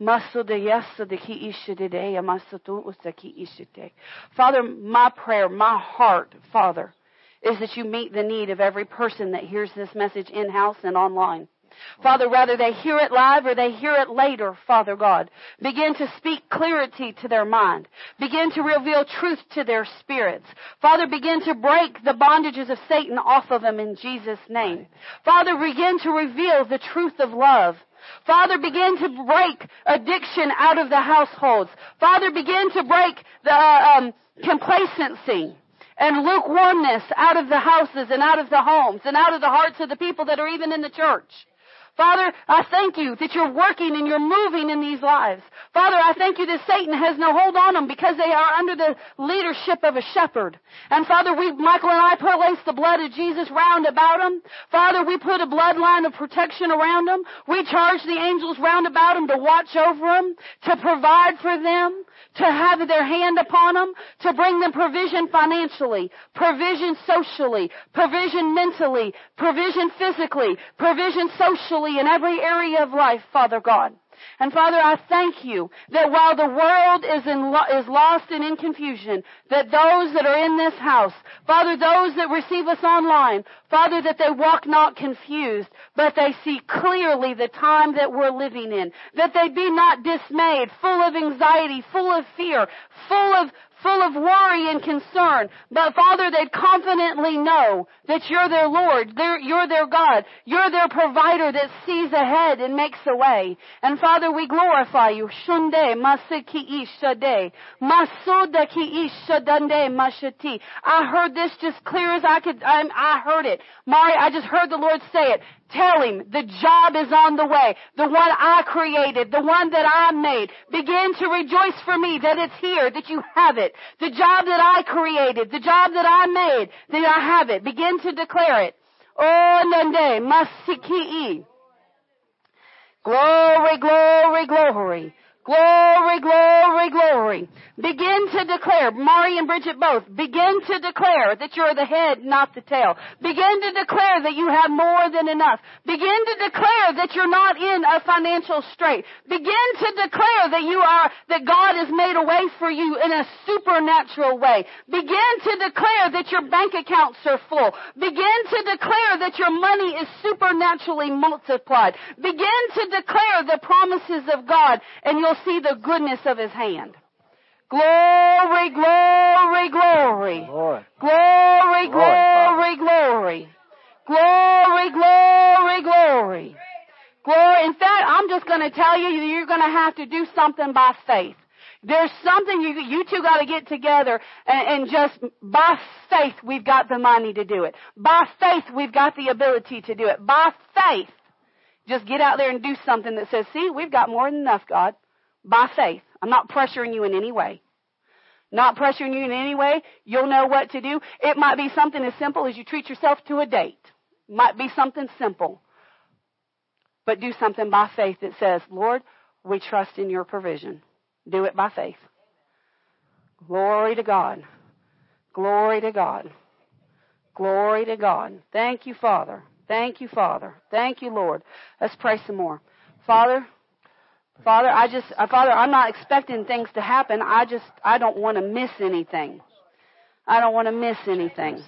S5: Maso de yaso de ki isha de day. Amaso tu usa ki isha de. Father, my prayer, my heart, Father, is that you meet the need of every person that hears this message in house and online. Father, whether they hear it live or they hear it later, Father God, begin to speak clarity to their mind. Begin to reveal truth to their spirits. Father, begin to break the bondages of Satan off of them in Jesus' name. Father, begin to reveal the truth of love. Father, begin to break addiction out of the households. Father, begin to break the uh, um, complacency and lukewarmness out of the houses and out of the homes and out of the hearts of the people that are even in the church. Father, I thank you that you're working and you're moving in these lives. Father, I thank you that Satan has no hold on them because they are under the leadership of a shepherd. And Father, we, Michael and I place the blood of Jesus round about them. Father, we put a bloodline of protection around them. We charge the angels round about them to watch over them, to provide for them, to have their hand upon them, to bring them provision financially, provision socially, provision mentally, provision physically, provision socially in every area of life, Father God. And Father, I thank you that while the world is in lo- is lost and in confusion, that those that are in this house, Father, those that receive us online, Father, that they walk not confused, but they see clearly the time that we're living in, that they be not dismayed, full of anxiety, full of fear, full of full of worry and concern. But Father, they confidently know that you're their Lord, they're, you're their God, you're their provider that sees ahead and makes a way. And Father, we glorify you. Ishade. I heard this just clear as I could. I, I heard it, Mari. I just heard the Lord say it. Tell him the job is on the way. The one I created, the one that I made. Begin to rejoice for me that it's here, that you have it. The job that I created, the job that I made, that I have it. Begin to declare it. Oh, nande, masiki. Glory, glory, glory. Glory, glory, Glory. Begin to declare, Mari and Bridget both, begin to declare that you're the head, not the tail. Begin to declare that you have more than enough. Begin to declare that you're not in a financial strait. Begin to declare that you are, that God has made a way for you in a supernatural way. Begin to declare that your bank accounts are full. Begin to declare that your money is supernaturally multiplied. Begin to declare the promises of God and you'll see the goodness of His hand. Glory, glory, glory. Glory, glory, glory. Glory, glory, glory. Glory. In fact, I'm just going to tell you, you're going to have to do something by faith. There's something you, you two got to get together and, and just by faith we've got the money to do it. By faith we've got the ability to do it. By faith. Just get out there and do something that says, see, we've got more than enough, God. By faith. I'm not pressuring you in any way. Not pressuring you in any way. You'll know what to do. It might be something as simple as you treat yourself to a date. Might be something simple. But do something by faith that says, Lord, we trust in your provision. Do it by faith. Glory to God. Glory to God. Glory to God. Thank you, Father. Thank you, Father. Thank you, Lord. Let's pray some more. Father, Father, I just, uh, Father, I'm not expecting things to happen. I just, I don't want to miss anything. I don't want to miss anything.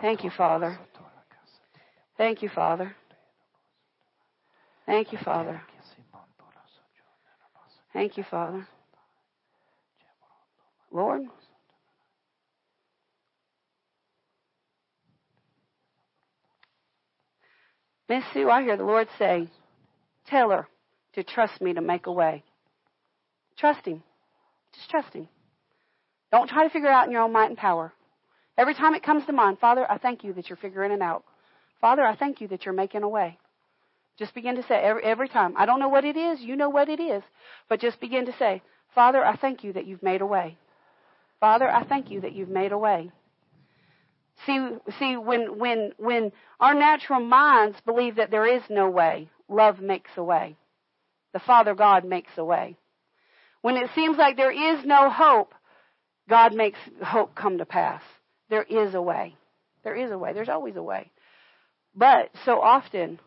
S5: Thank you, Father. Thank you, Father. Thank you, Father. Thank you, Father. Lord. Miss Sue, I hear the Lord say, tell her to trust me to make a way. Trust Him. Just trust Him. Don't try to figure it out in your own might and power. Every time it comes to mind, Father, I thank you that you're figuring it out. Father, I thank you that you're making a way. Just begin to say every, every time. I don't know what it is. You know what it is. But just begin to say, Father, I thank you that you've made a way. Father, I thank you that you've made a way. See, see, when, when, when our natural minds believe that there is no way, love makes a way. The Father God makes a way. When it seems like there is no hope, God makes hope come to pass. There is a way. There is a way. There's always a way. But so often,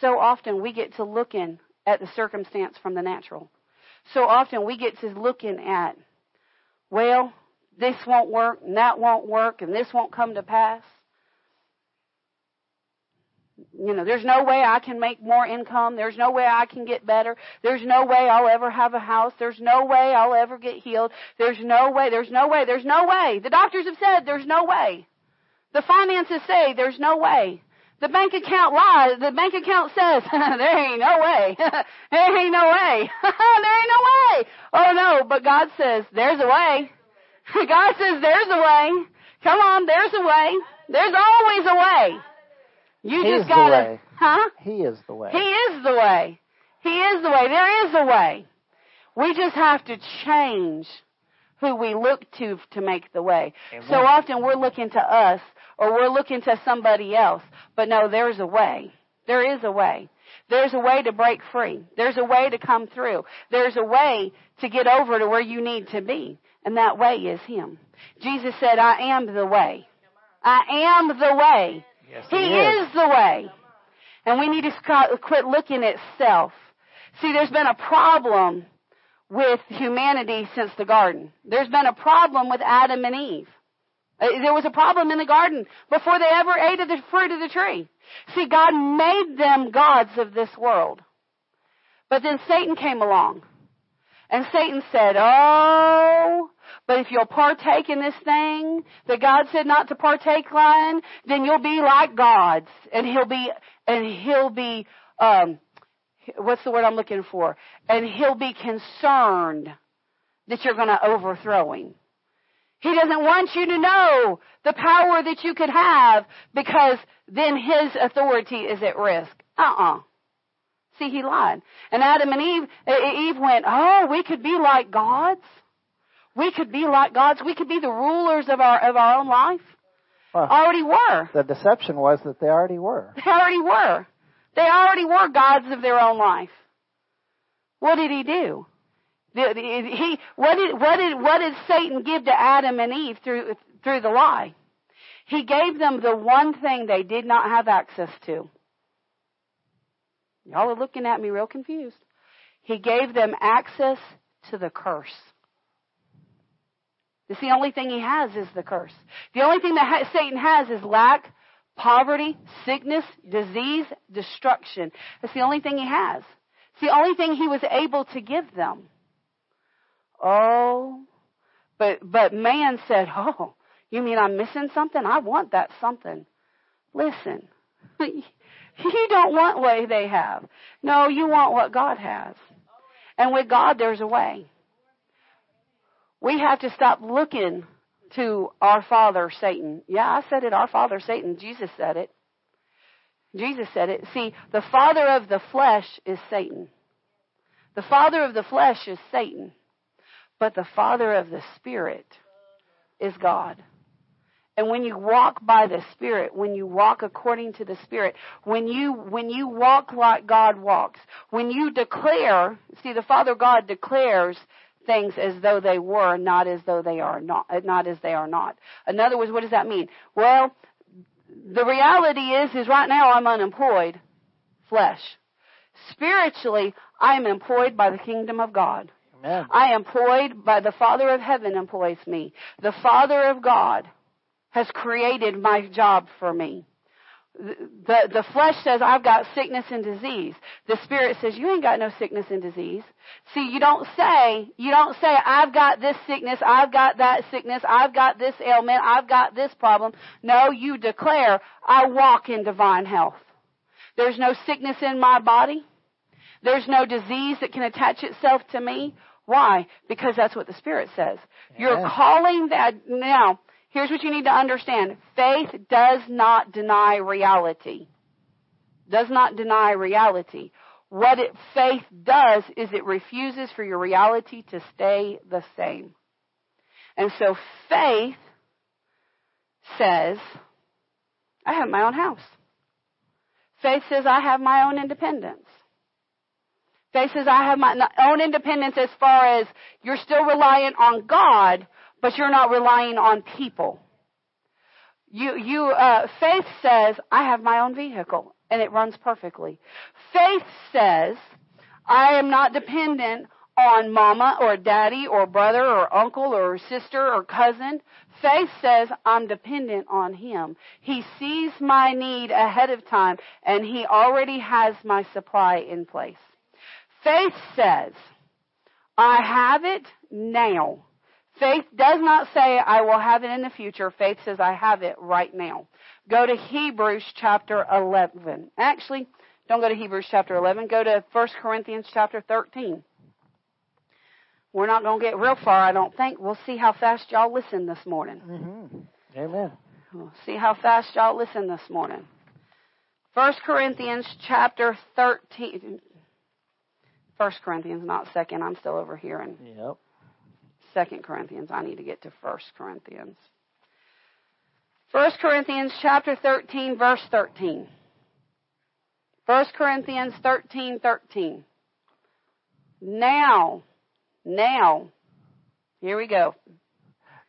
S5: so often we get to looking at the circumstance from the natural. So often we get to looking at, well, this won't work and that won't work and this won't come to pass. You know, there's no way I can make more income. There's no way I can get better. There's no way I'll ever have a house. There's no way I'll ever get healed. There's no way. There's no way. There's no way. The doctors have said there's no way. The finances say there's no way. The bank account lies. The bank account says, there ain't no way. there ain't no way. there ain't no way. Oh no, but God says, there's a way. God says, there's a way. Come on, there's a way. There's always a way. You
S1: He's
S5: just gotta, huh?
S1: He is the way.
S5: He is the way. He is the way. There is a way. We just have to change who we look to to make the way. So often we're looking to us or we're looking to somebody else. But no, there's a way. There is a way. There's a way to break free. There's a way to come through. There's a way to get over to where you need to be. And that way is Him. Jesus said, I am the way. I am the way.
S1: Yes,
S5: He is the way. And we need to quit looking at self. See, there's been a problem with humanity since the garden. There's been a problem with Adam and Eve. Uh, There was a problem in the garden before they ever ate of the fruit of the tree. See, God made them gods of this world. But then Satan came along. And Satan said, Oh, but if you'll partake in this thing that God said not to partake in, then you'll be like gods. And he'll be, and he'll be, um, what's the word I'm looking for? And he'll be concerned that you're going to overthrow him. He doesn't want you to know the power that you could have because then his authority is at risk. Uh-uh. See, he lied. And Adam and Eve, Eve went, oh, we could be like gods. We could be like gods. We could be the rulers of our, of our own life.
S1: Well,
S5: Already were.
S1: the deception was that they already were.
S5: They already were. They already were gods of their own life. What did he do? He, what did, what did, what did Satan give to Adam and Eve through, through the lie? He gave them the one thing they did not have access to. Y'all are looking at me real confused. He gave them access to the curse. It's the only thing he has is the curse. The only thing that ha- Satan has is lack, poverty, sickness, disease, destruction. It's the only thing he has. It's the only thing he was able to give them. Oh, but but man said, "Oh, you mean I'm missing something? I want that something." Listen, you don't want what they have. No, you want what God has. And with God, there's a way. We have to stop looking to our father, Satan. Yeah, I said it, our father, Satan. Jesus said it. Jesus said it. See, the father of the flesh is Satan. The father of the flesh is Satan. But the father of the spirit is God. And when you walk by the Spirit, when you walk according to the Spirit, when you, when you walk like God walks, when you declare, see the Father God declares things as though they were, not as though they are not, uh, not as they are not. In other words, what does that mean? Well, the reality is, is right now I'm unemployed, flesh. Spiritually, I am employed by the kingdom of God.
S1: Amen.
S5: I am employed by the Father of heaven employs me. The Father of God has created my job for me. The, the flesh says, I've got sickness and disease. The spirit says, you ain't got no sickness and disease. See, you don't say, you don't say, I've got this sickness, I've got that sickness, I've got this ailment, I've got this problem. No, you declare, I walk in divine health. There's no sickness in my body. There's no disease that can attach itself to me. Why? Because that's what the Spirit says. You're calling that, now, Here's what you need to understand. Faith does not deny reality. Does not deny reality. What it, faith does is it refuses for your reality to stay the same. And so faith says, I have my own house. Faith says, I have my own independence. Faith says, I have my own independence as far as you're still reliant on God, but you're not relying on people. You, you, uh, faith says, I have my own vehicle and it runs perfectly. Faith says, I am not dependent on mama or daddy or brother or uncle or sister or cousin. Faith says, I'm dependent on him. He sees my need ahead of time and he already has my supply in place. Faith says, I have it now. Faith does not say, I will have it in the future. Faith says, I have it right now. Go to Hebrews chapter 11. Actually, don't go to Hebrews chapter 11. Go to 1 Corinthians chapter 13. We're not going to get real far, I don't think. We'll see how fast y'all listen this morning.
S1: Mm-hmm. Amen.
S5: We'll see how fast y'all listen this morning. 1 Corinthians chapter 13. 1 Corinthians, not 2nd. I'm still over here in
S1: Yep.
S5: Second Corinthians. I need to get to First Corinthians. First Corinthians chapter 13, verse 13. First Corinthians 13, 13. Now, now, here we go.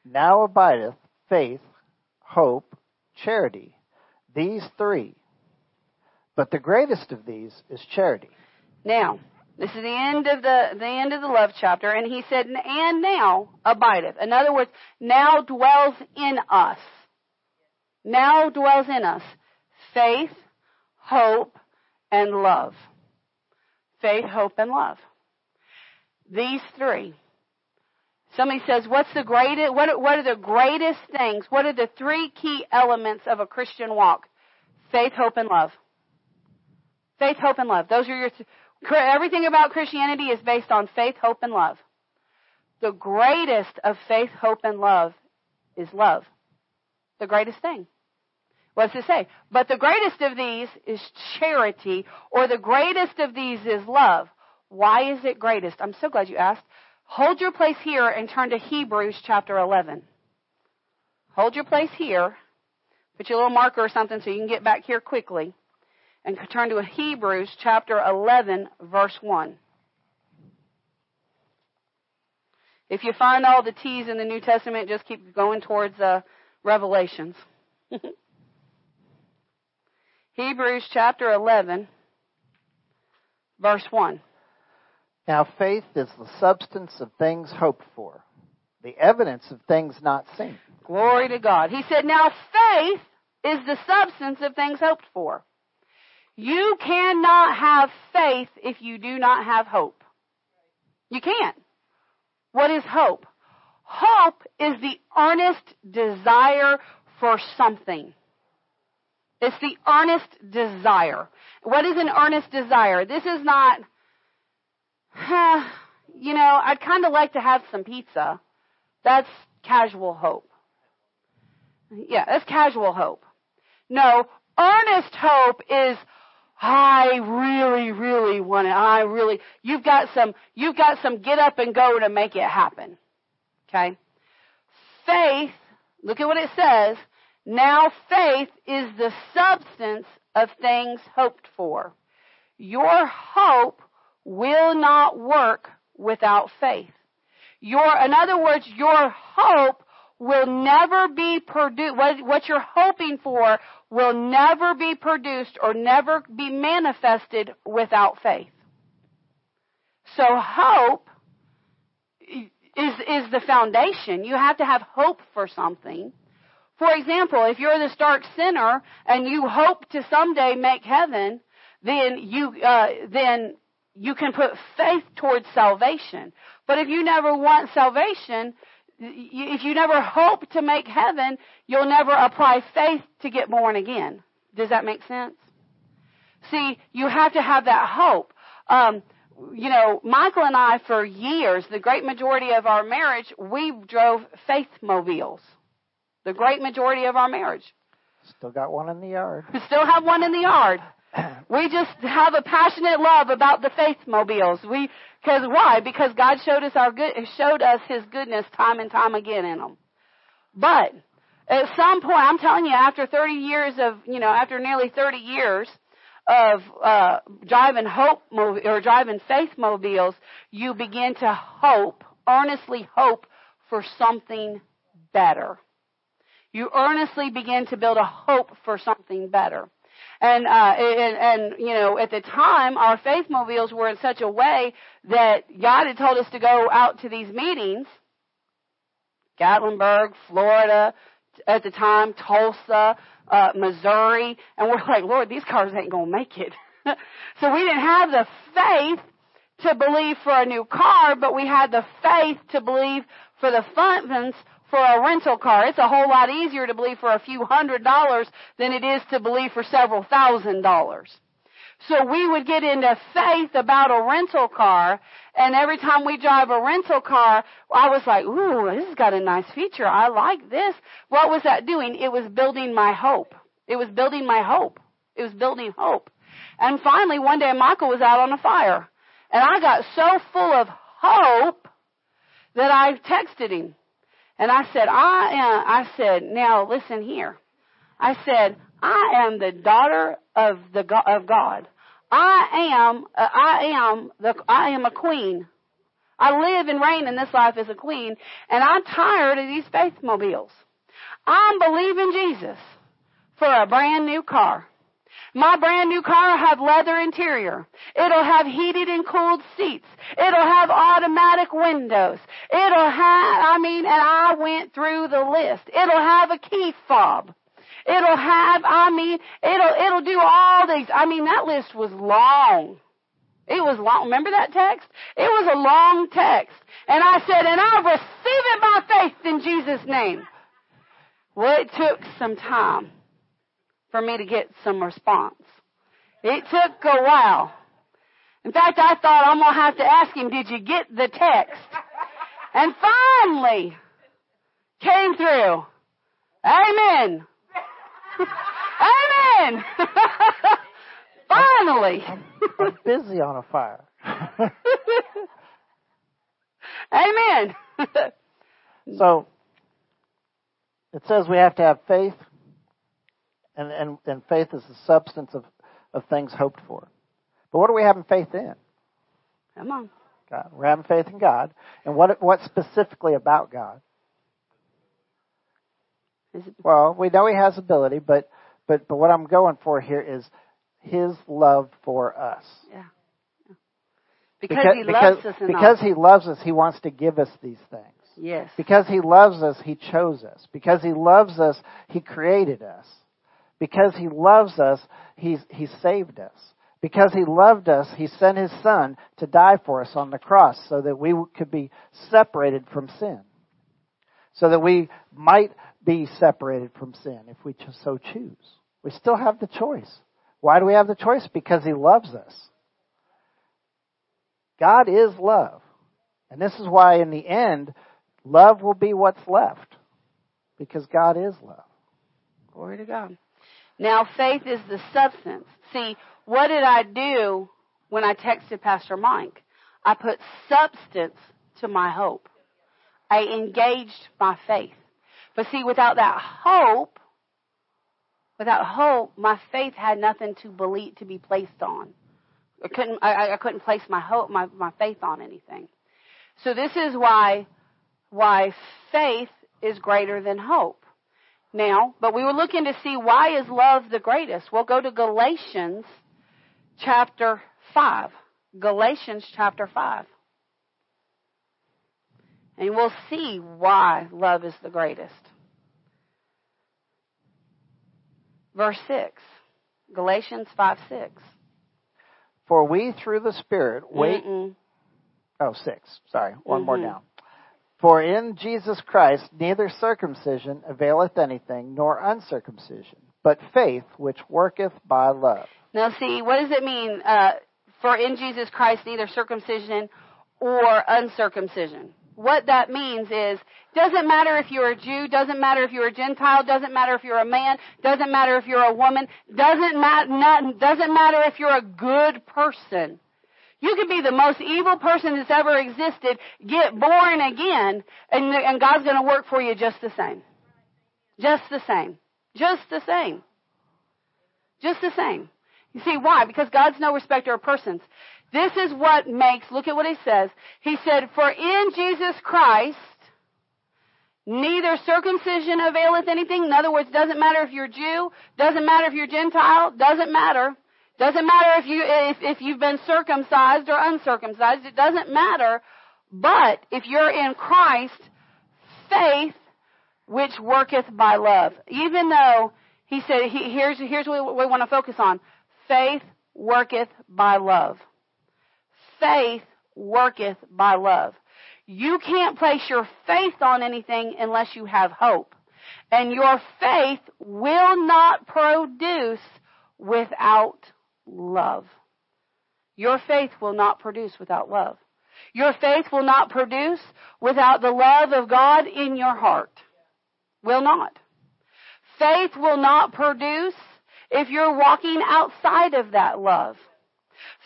S1: Now abideth faith, hope, charity, these three. But the greatest of these is charity.
S5: Now, this is the end of the, the end of the love chapter, and he said, and now abideth. In other words, now dwells in us. Now dwells in us faith, hope, and love. Faith, hope, and love. These three. Somebody says, what's the greatest, what what are the greatest things? What are the three key elements of a Christian walk? Faith, hope, and love. Faith, hope, and love. Those are your, everything about Christianity is based on faith, hope, and love. The greatest of faith, hope, and love is love. The greatest thing. What does it say? But the greatest of these is charity, or the greatest of these is love. Why is it greatest? I'm so glad you asked. Hold your place here and turn to Hebrews chapter 11. Hold your place here. Put your little marker or something so you can get back here quickly. And turn to Hebrews chapter 11, verse 1. If you find all the T's in the New Testament, just keep going towards uh, Revelations. Hebrews chapter 11, verse 1.
S1: Now, faith is the substance of things hoped for, the evidence of things not seen.
S5: Glory to God. He said, Now faith is the substance of things hoped for. You cannot have faith if you do not have hope. You can't. What is hope? Hope is the earnest desire for something. It's the earnest desire. What is an earnest desire? This is not, you know, I'd kind of like to have some pizza. That's casual hope. Yeah, that's casual hope. No, earnest hope is, I really, really want it. I really, you've got some, you've got some get up and go to make it happen. Okay? Faith, look at what it says. Now faith is the substance of things hoped for. Your hope will not work without faith. Your, in other words, your hope will never be produced, what, what you're hoping for will never be produced or never be manifested without faith. So hope is, is the foundation. You have to have hope for something. For example, if you're the stark sinner and you hope to someday make heaven, then you, uh, then you can put faith towards salvation. But if you never want salvation, if you never hope to make heaven, you'll never apply faith to get born again. Does that make sense? See, you have to have that hope. Um, you know, Michael and I, for years, the great majority of our marriage, we drove faith mobiles. The great majority of our marriage.
S1: Still got one in the yard.
S5: We still have one in the yard. We just have a passionate love about the faith mobiles. We, cause why? Because God showed us our good, showed us His goodness time and time again in them. But, at some point, I'm telling you, after 30 years of, you know, after nearly 30 years of, uh, driving hope, or driving faith mobiles, you begin to hope, earnestly hope for something better. You earnestly begin to build a hope for something better. And, uh, and, and, you know, at the time, our faith mobiles were in such a way that God had told us to go out to these meetings, Gatlinburg, Florida, at the time, Tulsa, uh, Missouri, and we're like, Lord, these cars ain't gonna make it. so we didn't have the faith to believe for a new car, but we had the faith to believe for the funds for a rental car. It's a whole lot easier to believe for a few hundred dollars than it is to believe for several thousand dollars. So we would get into faith about a rental car, and every time we drive a rental car, I was like, ooh, this has got a nice feature. I like this. What was that doing? It was building my hope. It was building my hope. It was building hope. And finally, one day Michael was out on a fire, and I got so full of hope that I texted him. And I said, I am, I said, now listen here. I said, I am the daughter of the of God. I am, uh, I am the, I am a queen. I live and reign in this life as a queen, and I'm tired of these faith mobiles. I'm believing Jesus for a brand new car. My brand new car will have leather interior. It'll have heated and cooled seats. It'll have automatic windows. It'll have, I mean, and I went through the list. It'll have a key fob. It'll have, I mean, it'll, it'll do all these. I mean, that list was long. It was long. Remember that text? It was a long text. And I said, and I'll receive it by faith in Jesus' name. Well, it took some time for me to get some response. It took a while. In fact, I thought I'm going to have to ask him, did you get the text? And finally came through. Amen. Amen. finally.
S1: I'm busy on a fire.
S5: Amen.
S1: so, it says we have to have faith, and, and, and faith is the substance of, of things hoped for. But what are we having faith in?
S5: Come on.
S1: God. We're having faith in God. And what what specifically about God?
S5: Is it,
S1: Well, we know He has ability, but but but what I'm going for here is His love for us.
S5: yeah. yeah. Because, he
S1: because,
S5: loves us
S1: because He loves us, He wants to give us these things.
S5: yes.
S1: Because He loves us, He chose us. Because He loves us, He created us. Because He loves us, He's He saved us. Because He loved us, He sent His Son to die for us on the cross so that we could be separated from sin. So that we might be separated from sin if we so choose. We still have the choice. Why do we have the choice? Because He loves us. God is love. And this is why, in the end, love will be what's left. Because God is love.
S5: Glory to God. Now, faith is the substance. See, what did I do when I texted Pastor Mike? I put substance to my hope. I engaged my faith. But see, without that hope, without hope, my faith had nothing to believe to be placed on. I couldn't. I, I couldn't place my hope, my my faith on anything. So this is why why faith is greater than hope. Now, but we were looking to see why is love the greatest. We'll go to Galatians chapter 5. Galatians chapter 5. And we'll see why love is the greatest. Verse 6. Galatians 5 6.
S1: For we through the Spirit wait.
S5: Mm-mm.
S1: Oh, six. Sorry. One more
S5: Mhm.
S1: down. For in Jesus Christ neither circumcision availeth anything, nor uncircumcision, but faith which worketh by love.
S5: Now, see, what does it mean? Uh, for in Jesus Christ, neither circumcision or uncircumcision. What that means is, doesn't matter if you're a Jew, doesn't matter if you're a Gentile, doesn't matter if you're a man, doesn't matter if you're a woman, doesn't matter, doesn't matter if you're a good person. You could be the most evil person that's ever existed, get born again, and, and God's going to work for you just the same. Just the same. Just the same. Just the same. You see why? Because God's no respecter of persons. This is what makes, look at what he says. He said, For in Jesus Christ, neither circumcision availeth anything. In other words, doesn't matter if you're Jew, doesn't matter if you're Gentile, doesn't matter. Doesn't matter if you if, if you've been circumcised or uncircumcised. It doesn't matter. But if you're in Christ, faith which worketh by love. Even though he said he, here's here's what we want to focus on. Faith worketh by love. Faith worketh by love. You can't place your faith on anything unless you have hope. And your faith will not produce without love. Your faith will not produce without love. Your faith will not produce without the love of God in your heart. Will not. Faith will not produce if you're walking outside of that love.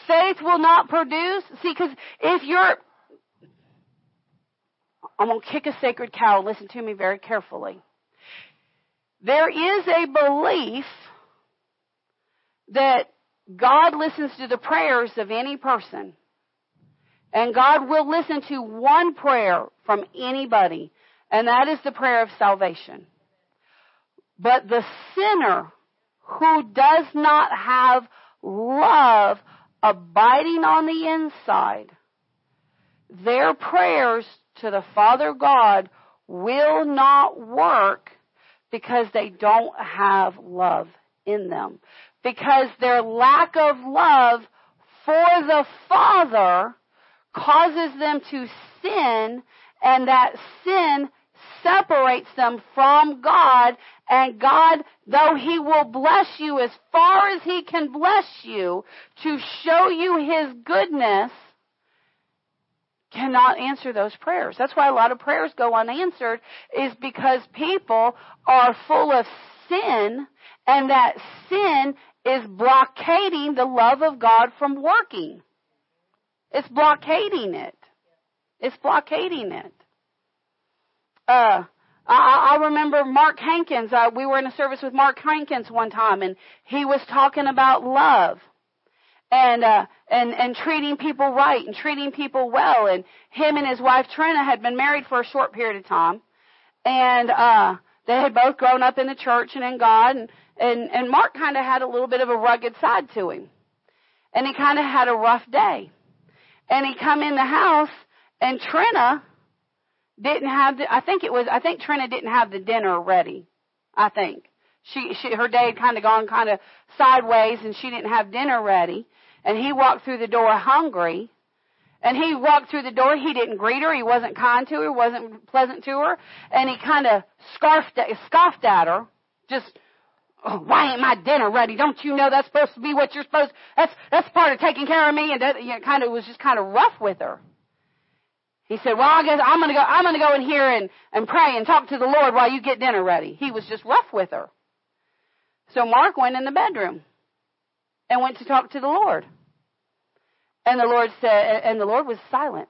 S5: Faith will not produce, see, because if you're, I'm going to kick a sacred cow. Listen to me very carefully. There is a belief that God listens to the prayers of any person. And God will listen to one prayer from anybody, and that is the prayer of salvation. But the sinner who does not have love abiding on the inside, their prayers to the Father God will not work because they don't have love in them. Because their lack of love for the Father causes them to sin, and that sin separates them from God, and God, though He will bless you as far as He can bless you to show you His goodness, cannot answer those prayers. That's why a lot of prayers go unanswered, is because people are full of sin, and that sin is blockading the love of God from working. It's blockading it. It's blockading it. Uh, I, I remember Mark Hankins. Uh, we were in a service with Mark Hankins one time, and he was talking about love. and uh and and treating people right and treating people well and him and his wife Trina had been married for a short period of time and uh they had both grown up in the church and in God and and and Mark kind of had a little bit of a rugged side to him. And he kind of had a rough day. And he come in the house and Trina didn't have the I think it was I think Trina didn't have the dinner ready I think. She, she her day had kind of gone kind of sideways and she didn't have dinner ready. And he walked through the door hungry. And he walked through the door. He didn't greet her. He wasn't kind to her. Wasn't pleasant to her. And he kind of scarfed scoffed at her. Just oh, why ain't my dinner ready don't you know that's supposed to be what you're supposed that's that's part of taking care of me and that you know, kind of was just kind of rough with her he said, well, I guess I'm going to go, I'm to go in here and, and pray and talk to the Lord while you get dinner ready. He was just rough with her. So Mark went in the bedroom and went to talk to the Lord. And the Lord said, and the Lord was silent,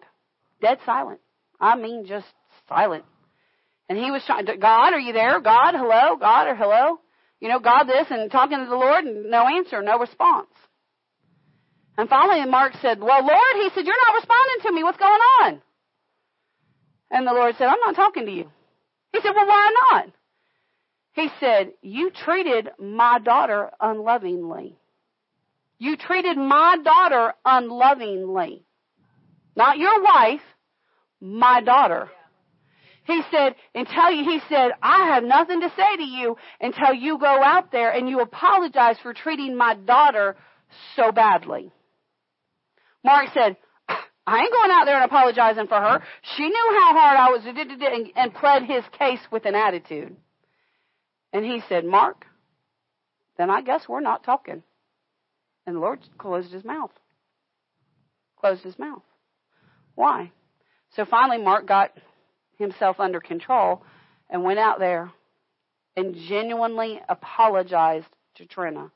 S5: dead silent. I mean, just silent. And he was trying to, God, are you there? God, hello? God, or hello? You know, God this, and talking to the Lord, and no answer, no response. And finally, Mark said, well, Lord, he said, you're not responding to me. What's going on? And the Lord said, I'm not talking to you. He said, well, why not? He said, You treated my daughter unlovingly. You treated my daughter unlovingly. Not your wife, my daughter. He said, until you, he said, I have nothing to say to you until you go out there and you apologize for treating my daughter so badly. Mark said, I ain't going out there and apologizing for her. She knew how hard I was and pled his case with an attitude. And he said, Mark, then I guess we're not talking. And the Lord closed his mouth. Closed his mouth. Why? So finally, Mark got himself under control and went out there and genuinely apologized to Trina.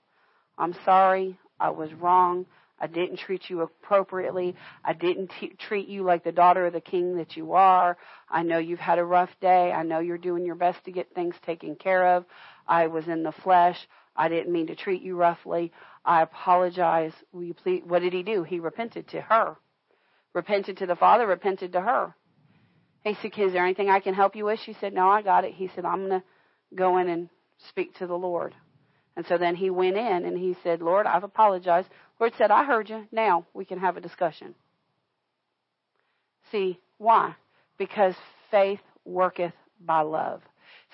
S5: I'm sorry. I was wrong. I didn't treat you appropriately. I didn't t- treat you like the daughter of the king that you are. I know you've had a rough day. I know you're doing your best to get things taken care of. I was in the flesh. I didn't mean to treat you roughly. I apologize. Will you please? What did he do? He repented to her. Repented to the father, repented to her. He said, Is there anything I can help you with? She said, No, I got it. He said, I'm going to go in and speak to the Lord. And so then he went in and he said, Lord, I've apologized. Lord said, I heard you. Now we can have a discussion. See, why? Because faith worketh by love.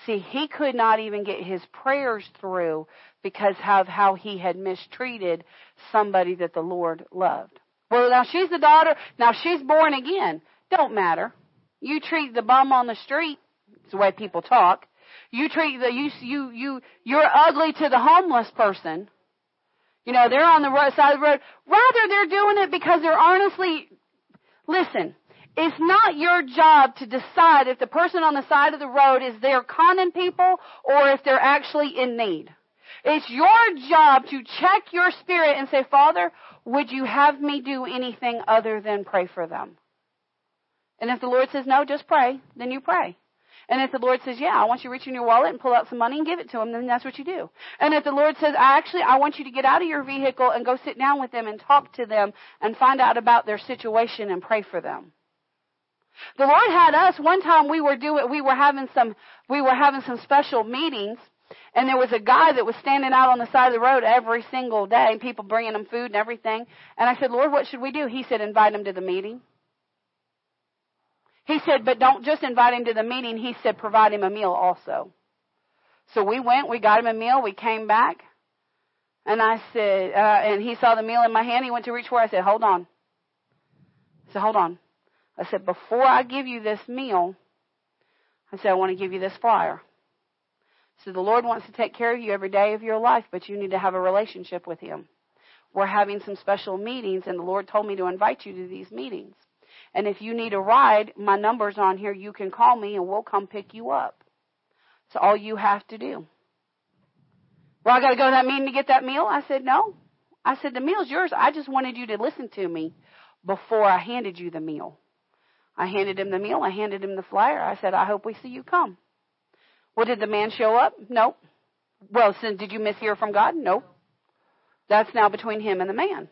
S5: See, he could not even get his prayers through because of how he had mistreated somebody that the Lord loved. Well, now she's the daughter. Now she's born again. Don't matter. You treat the bum on the street. It's the way people talk. You treat the you you you you're ugly to the homeless person. You know, they're on the right side of the road. Rather, they're doing it because they're honestly, listen, it's not your job to decide if the person on the side of the road is there conning people or if they're actually in need. It's your job to check your spirit and say, Father, would you have me do anything other than pray for them? And if the Lord says no, just pray, then you pray. And if the Lord says, yeah, I want you to reach in your wallet and pull out some money and give it to him, then that's what you do. And if the Lord says, I actually, I want you to get out of your vehicle and go sit down with them and talk to them and find out about their situation and pray for them. The Lord had us, one time we were doing, we were having some, we were having some special meetings and there was a guy that was standing out on the side of the road every single day, people bringing him food and everything. And I said, Lord, what should we do? He said, invite him to the meeting. He said, but don't just invite him to the meeting. He said, provide him a meal also. So we went, we got him a meal, we came back. And I said, uh, and he saw the meal in my hand. He went to reach for it. I said, hold on. I said, hold on. I said, before I give you this meal, I said, I want to give you this flyer. So the Lord wants to take care of you every day of your life, but you need to have a relationship with Him. We're having some special meetings, and the Lord told me to invite you to these meetings. And if you need a ride, my number's on here. You can call me and we'll come pick you up. It's all you have to do. Well, I got to go to that meeting to get that meal. I said, no. I said, the meal's yours. I just wanted you to listen to me before I handed you the meal. I handed him the meal. I handed him the flyer. I said, I hope we see you come. Well, did the man show up? Nope. Well, since did you mishear from God? Nope. That's now between him and the man.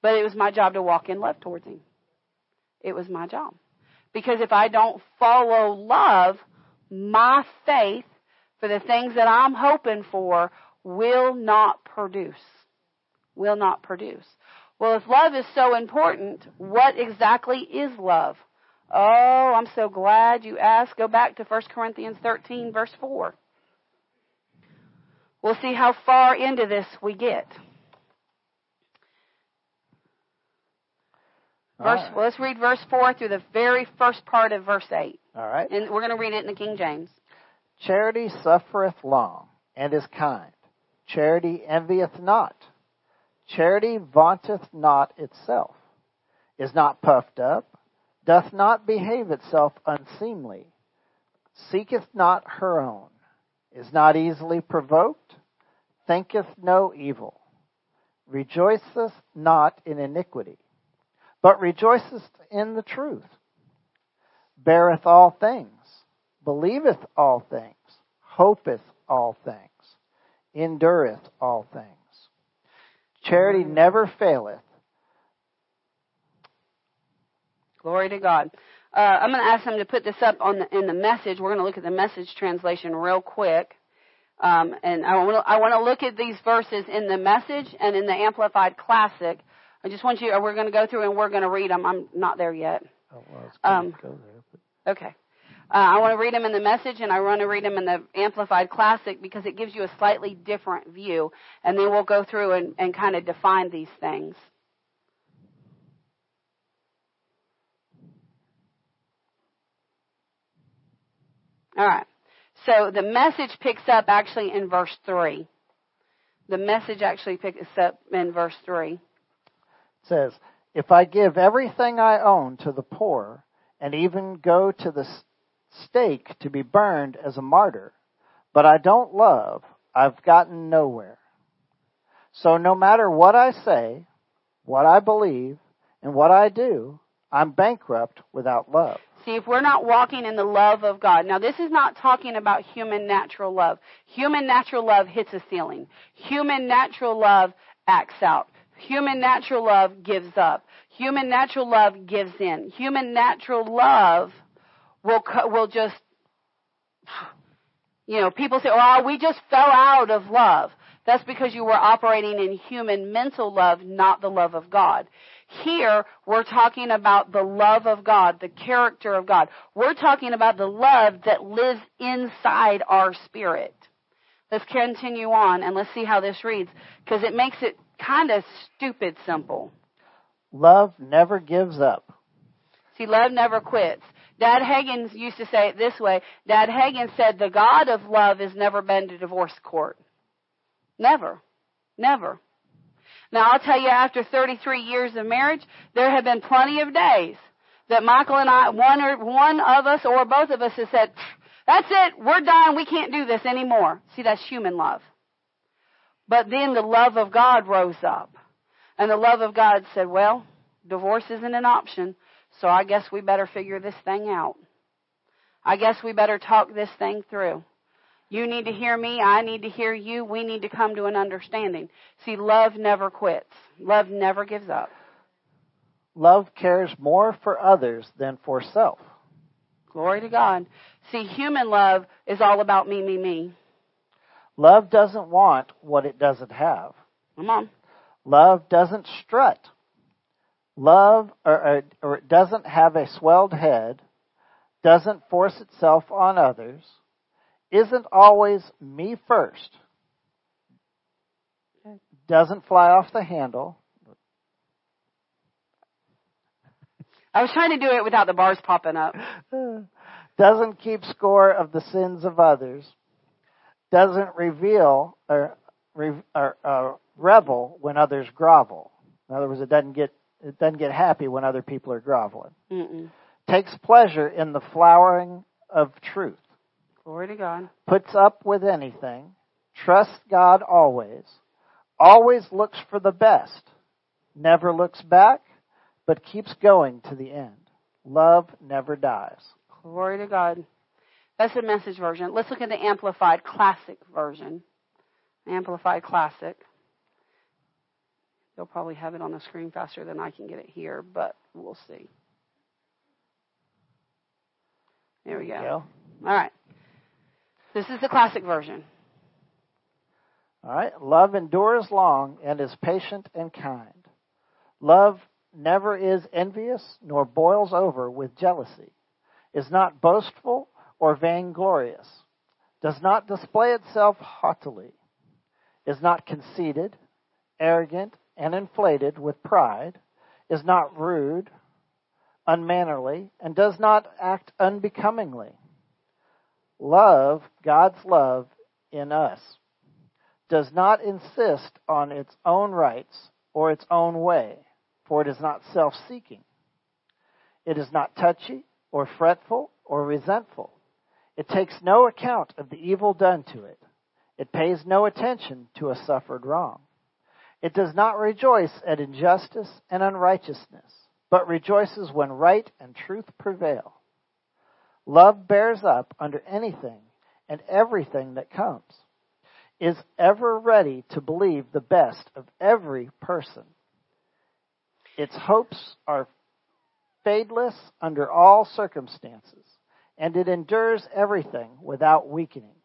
S5: But it was my job to walk in love towards him. It was my job. Because if I don't follow love, my faith for the things that I'm hoping for will not produce. Will not produce. Well, if love is so important, what exactly is love? Oh, I'm so glad you asked. Go back to 1 Corinthians 13, verse 4. We'll see how far into this we get. Verse,
S1: right.
S5: well, let's read verse 4 through the very first part of verse 8.
S1: All right.
S5: And we're going to read it in the King James.
S1: Charity suffereth long, and is kind. Charity envieth not. Charity vaunteth not itself, is not puffed up, doth not behave itself unseemly, seeketh not her own, is not easily provoked, thinketh no evil, rejoiceth not in iniquity, but rejoiceth in the truth, beareth all things, believeth all things, hopeth all things, endureth all things. Charity never faileth.
S5: Glory to God. Uh, I'm going to ask them to put this up on the, in the message. We're going to look at the message translation real quick. Um, and I want, to, I want to look at these verses in the message and in the Amplified Classic. I just want you, we're going to go through and we're going to read them. I'm not there yet.
S1: Oh, well,
S5: Um,
S1: go there. But
S5: Okay. Uh, I want to read them in the message and I want to read them in the Amplified Classic because it gives you a slightly different view. And then we'll go through and, and kind of define these things. All right. So the message picks up actually in verse 3. The message actually picks up in verse 3.
S1: Says, If I give everything I own to the poor, and even go to the stake to be burned as a martyr, but I don't love, I've gotten nowhere. So no matter what I say, what I believe, and what I do, I'm bankrupt without love.
S5: See, if we're not walking in the love of God, now this is not talking about human natural love. Human natural love hits a ceiling. Human natural love acts out. Human natural love gives up. Human natural love gives in. Human natural love will will just, you know, people say, "Oh, we just fell out of love." That's because you were operating in human mental love, not the love of God. Here, we're talking about the love of God, the character of God. We're talking about the love that lives inside our spirit. Let's continue on and let's see how this reads because it makes it kind of stupid simple.
S1: Love never gives up.
S5: See, love never quits. Dad Hagin used to say it this way. Dad Hagin said, the God of love has never been to divorce court. Never. Never. Now I'll tell you after 33 years of marriage, there have been plenty of days that Michael and I, one or, one of us or both of us has said, that's it, we're done, we can't do this anymore. See, that's human love. But then the love of God rose up. And the love of God said, well, divorce isn't an option, so I guess we better figure this thing out. I guess we better talk this thing through. You need to hear me. I need to hear you. We need to come to an understanding. See, love never quits. Love never gives up.
S1: Love cares more for others than for self.
S5: Glory to God. See, human love is all about me, me, me.
S1: Love doesn't want what it doesn't have.
S5: Come on.
S1: Love doesn't strut. Love or, or, it doesn't have a swelled head, doesn't force itself on others, isn't always me first, doesn't fly off the handle,
S5: I was trying to do it without the bars popping up.
S1: doesn't keep score of the sins of others, doesn't reveal or, or uh, revel when others grovel. In other words, it doesn't get it doesn't get happy when other people are groveling.
S5: Mm-mm.
S1: Takes pleasure in the flowering of truth.
S5: Glory to God.
S1: Puts up with anything. Trusts God always. Always looks for the best. Never looks back, but keeps going to the end. Love never dies.
S5: Glory to God. That's the message version. Let's look at the Amplified Classic version. Amplified Classic. They'll probably have it on the screen faster than I can get it here, but we'll see. There we go.
S1: go.
S5: All right. This is the classic version.
S1: All right. Love endures long and is patient and kind. Love never is envious nor boils over with jealousy, is not boastful or vainglorious, does not display itself haughtily, is not conceited, arrogant, and inflated with pride, is not rude, unmannerly, and does not act unbecomingly. Love, God's love in us, does not insist on its own rights or its own way, for it is not self seeking. It is not touchy or fretful or resentful. It takes no account of the evil done to it. It pays no attention to a suffered wrong. It does not rejoice at injustice and unrighteousness, but rejoices when right and truth prevail. Love bears up under anything and everything that comes, is ever ready to believe the best of every person. Its hopes are fadeless under all circumstances, and it endures everything without weakening.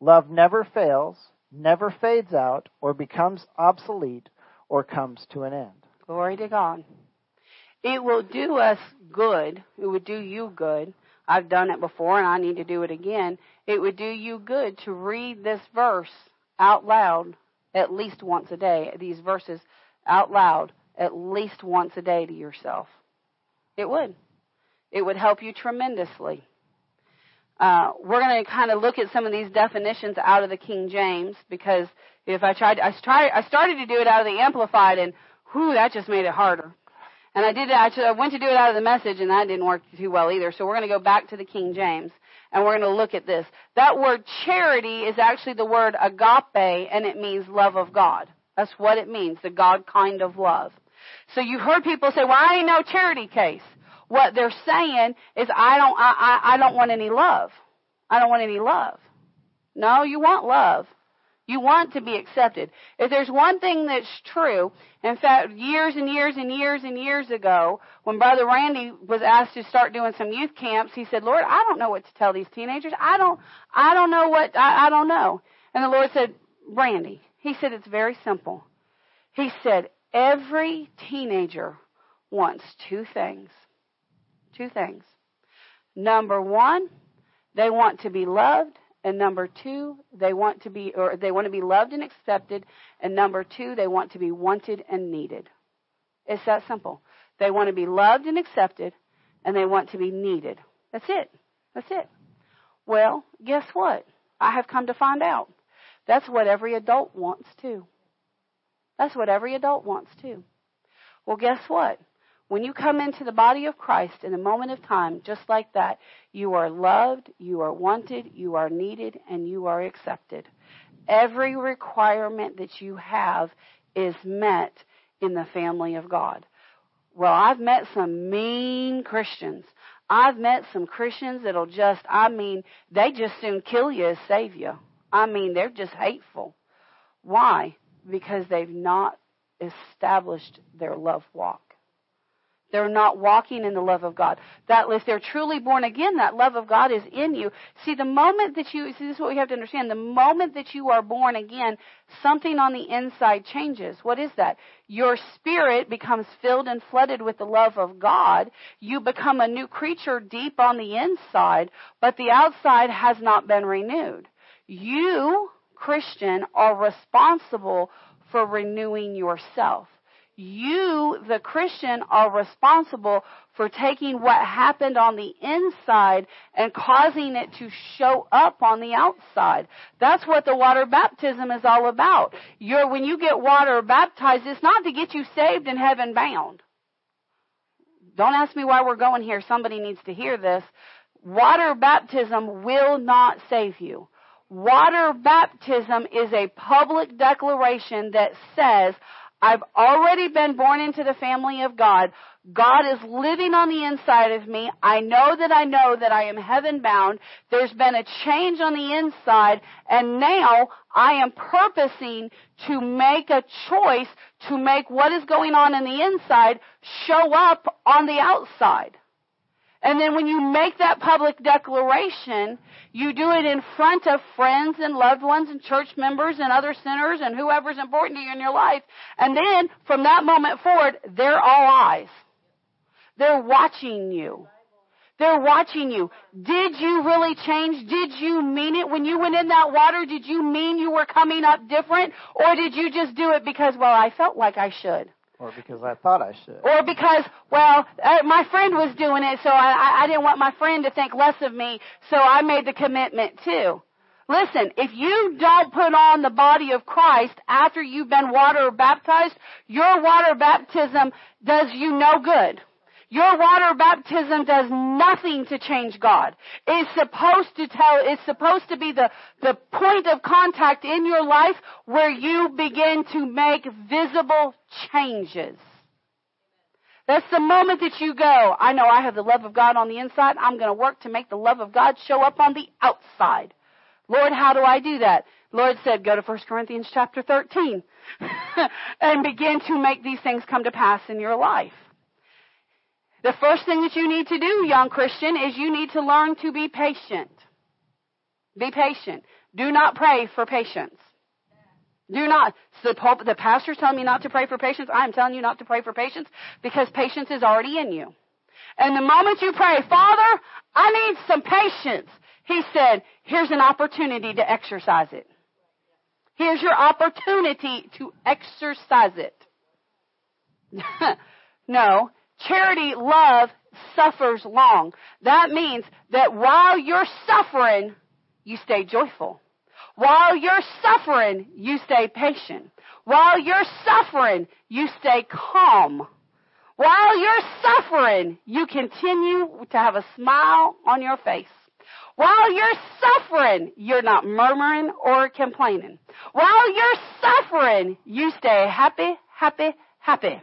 S1: Love never fails, never fades out, or becomes obsolete, or comes to an end.
S5: Glory to God. It will do us good. It would do you good. I've done it before and I need to do it again. It would do you good to read this verse out loud at least once a day. These verses out loud at least once a day to yourself. It would. It would help you tremendously. Uh, we're going to kind of look at some of these definitions out of the King James because if I tried, I tried, I started to do it out of the Amplified, and whew, that just made it harder. And I did, actually, I went to do it out of the Message, and that didn't work too well either. So we're going to go back to the King James, and we're going to look at this. That word charity is actually the word agape, and it means love of God. That's what it means, the God kind of love. So you've heard people say, "Well, I ain't no charity case." What they're saying is, "I don't, I, I, I don't want any love. I don't want any love." No, you want love. You want to be accepted. If there's one thing that's true, in fact, years and years and years and years ago, when Brother Randy was asked to start doing some youth camps, he said, "Lord, I don't know what to tell these teenagers. I don't, I don't know what, I, I don't know." And the Lord said, "Randy," he said, "It's very simple." He said, Every teenager wants two things. Two things. Number one, they want to be loved, and number two, they want to be or they want to be loved and accepted, and number two, they want to be wanted and needed. It's that simple. They want to be loved and accepted, and they want to be needed. That's it. That's it. Well, guess what? I have come to find out. That's what every adult wants too. That's what every adult wants too. Well, guess what? When you come into the body of Christ in a moment of time, just like that, you are loved, you are wanted, you are needed, and you are accepted. Every requirement that you have is met in the family of God. Well, I've met some mean Christians. I've met some Christians that'll just, I mean, they just soon kill you as save you. I mean, they're just hateful. Why? because they've not established their love walk. They're not walking in the love of God. That if they're truly born again, that love of God is in you. See, the moment that you see, this is what we have to understand. The moment that you are born again, something on the inside changes. What is that? Your spirit becomes filled and flooded with the love of God. You become a new creature deep on the inside, but the outside has not been renewed. You Christian are responsible for renewing yourself. You, the Christian, are responsible for taking what happened on the inside and causing it to show up on the outside. That's what the water baptism is all about. You're, when you get water baptized, it's not to get you saved and heaven bound. Don't ask me why we're going here. Somebody needs to hear this. Water baptism will not save you. Water baptism is a public declaration that says, I've already been born into the family of God. God is living on the inside of me. I know that I know that I am heaven bound. There's been a change on the inside and now I am purposing to make a choice to make what is going on in the inside show up on the outside. And then when you make that public declaration, you do it in front of friends and loved ones and church members and other sinners and whoever's important to you in your life. And then from that moment forward, they're all eyes. They're watching you. They're watching you. Did you really change? Did you mean it when you went in that water? Did you mean you were coming up different? Or did you just do it because, well, I felt like I should?
S1: Or because I thought I should.
S5: Or because, well, uh, my friend was doing it, so I, I didn't want my friend to think less of me, so I made the commitment too. Listen, if you don't put on the body of Christ after you've been water baptized, your water baptism does you no good. Your water baptism does nothing to change God. It's supposed to tell, it's supposed to be the, the point of contact in your life where you begin to make visible changes. That's the moment that you go, I know I have the love of God on the inside. I'm going to work to make the love of God show up on the outside. Lord, how do I do that? Lord said, go to 1 Corinthians chapter 13 and begin to make these things come to pass in your life. The first thing that you need to do, young Christian, is you need to learn to be patient. Be patient. Do not pray for patience. Do not. The, Pope, the pastor's telling me not to pray for patience. I'm telling you not to pray for patience because patience is already in you. And the moment you pray, Father, I need some patience, he said, here's an opportunity to exercise it. Here's your opportunity to exercise it. no, Charity love suffers long. That means that while you're suffering, you stay joyful. While you're suffering, you stay patient. While you're suffering, you stay calm. While you're suffering, you continue to have a smile on your face. While you're suffering, you're not murmuring or complaining. While you're suffering, you stay happy, happy, happy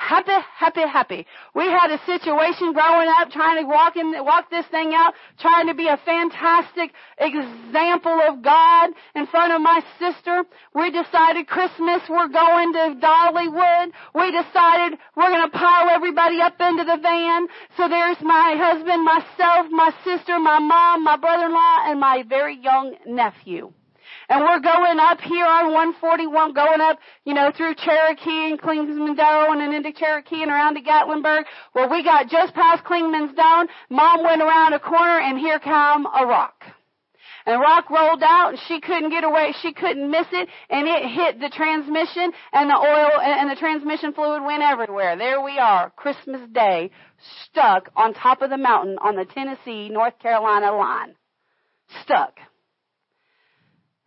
S5: happy, happy, happy. We had a situation growing up trying to walk in, walk this thing out, trying to be a fantastic example of God in front of my sister. We decided Christmas we're going to Dollywood. We decided we're going to pile everybody up into the van. So there's my husband, myself, my sister, my mom, my brother-in-law, and my very young nephew. And we're going up here on 141, going up, you know, through Cherokee and Clingman's and then into Cherokee and around to Gatlinburg. Well, we got just past Clingmans Dome, Mom went around a corner and here come a rock. And the rock rolled out and she couldn't get away. She couldn't miss it and it hit the transmission and the oil and the transmission fluid went everywhere. There we are, Christmas Day, stuck on top of the mountain on the Tennessee, North Carolina line. Stuck.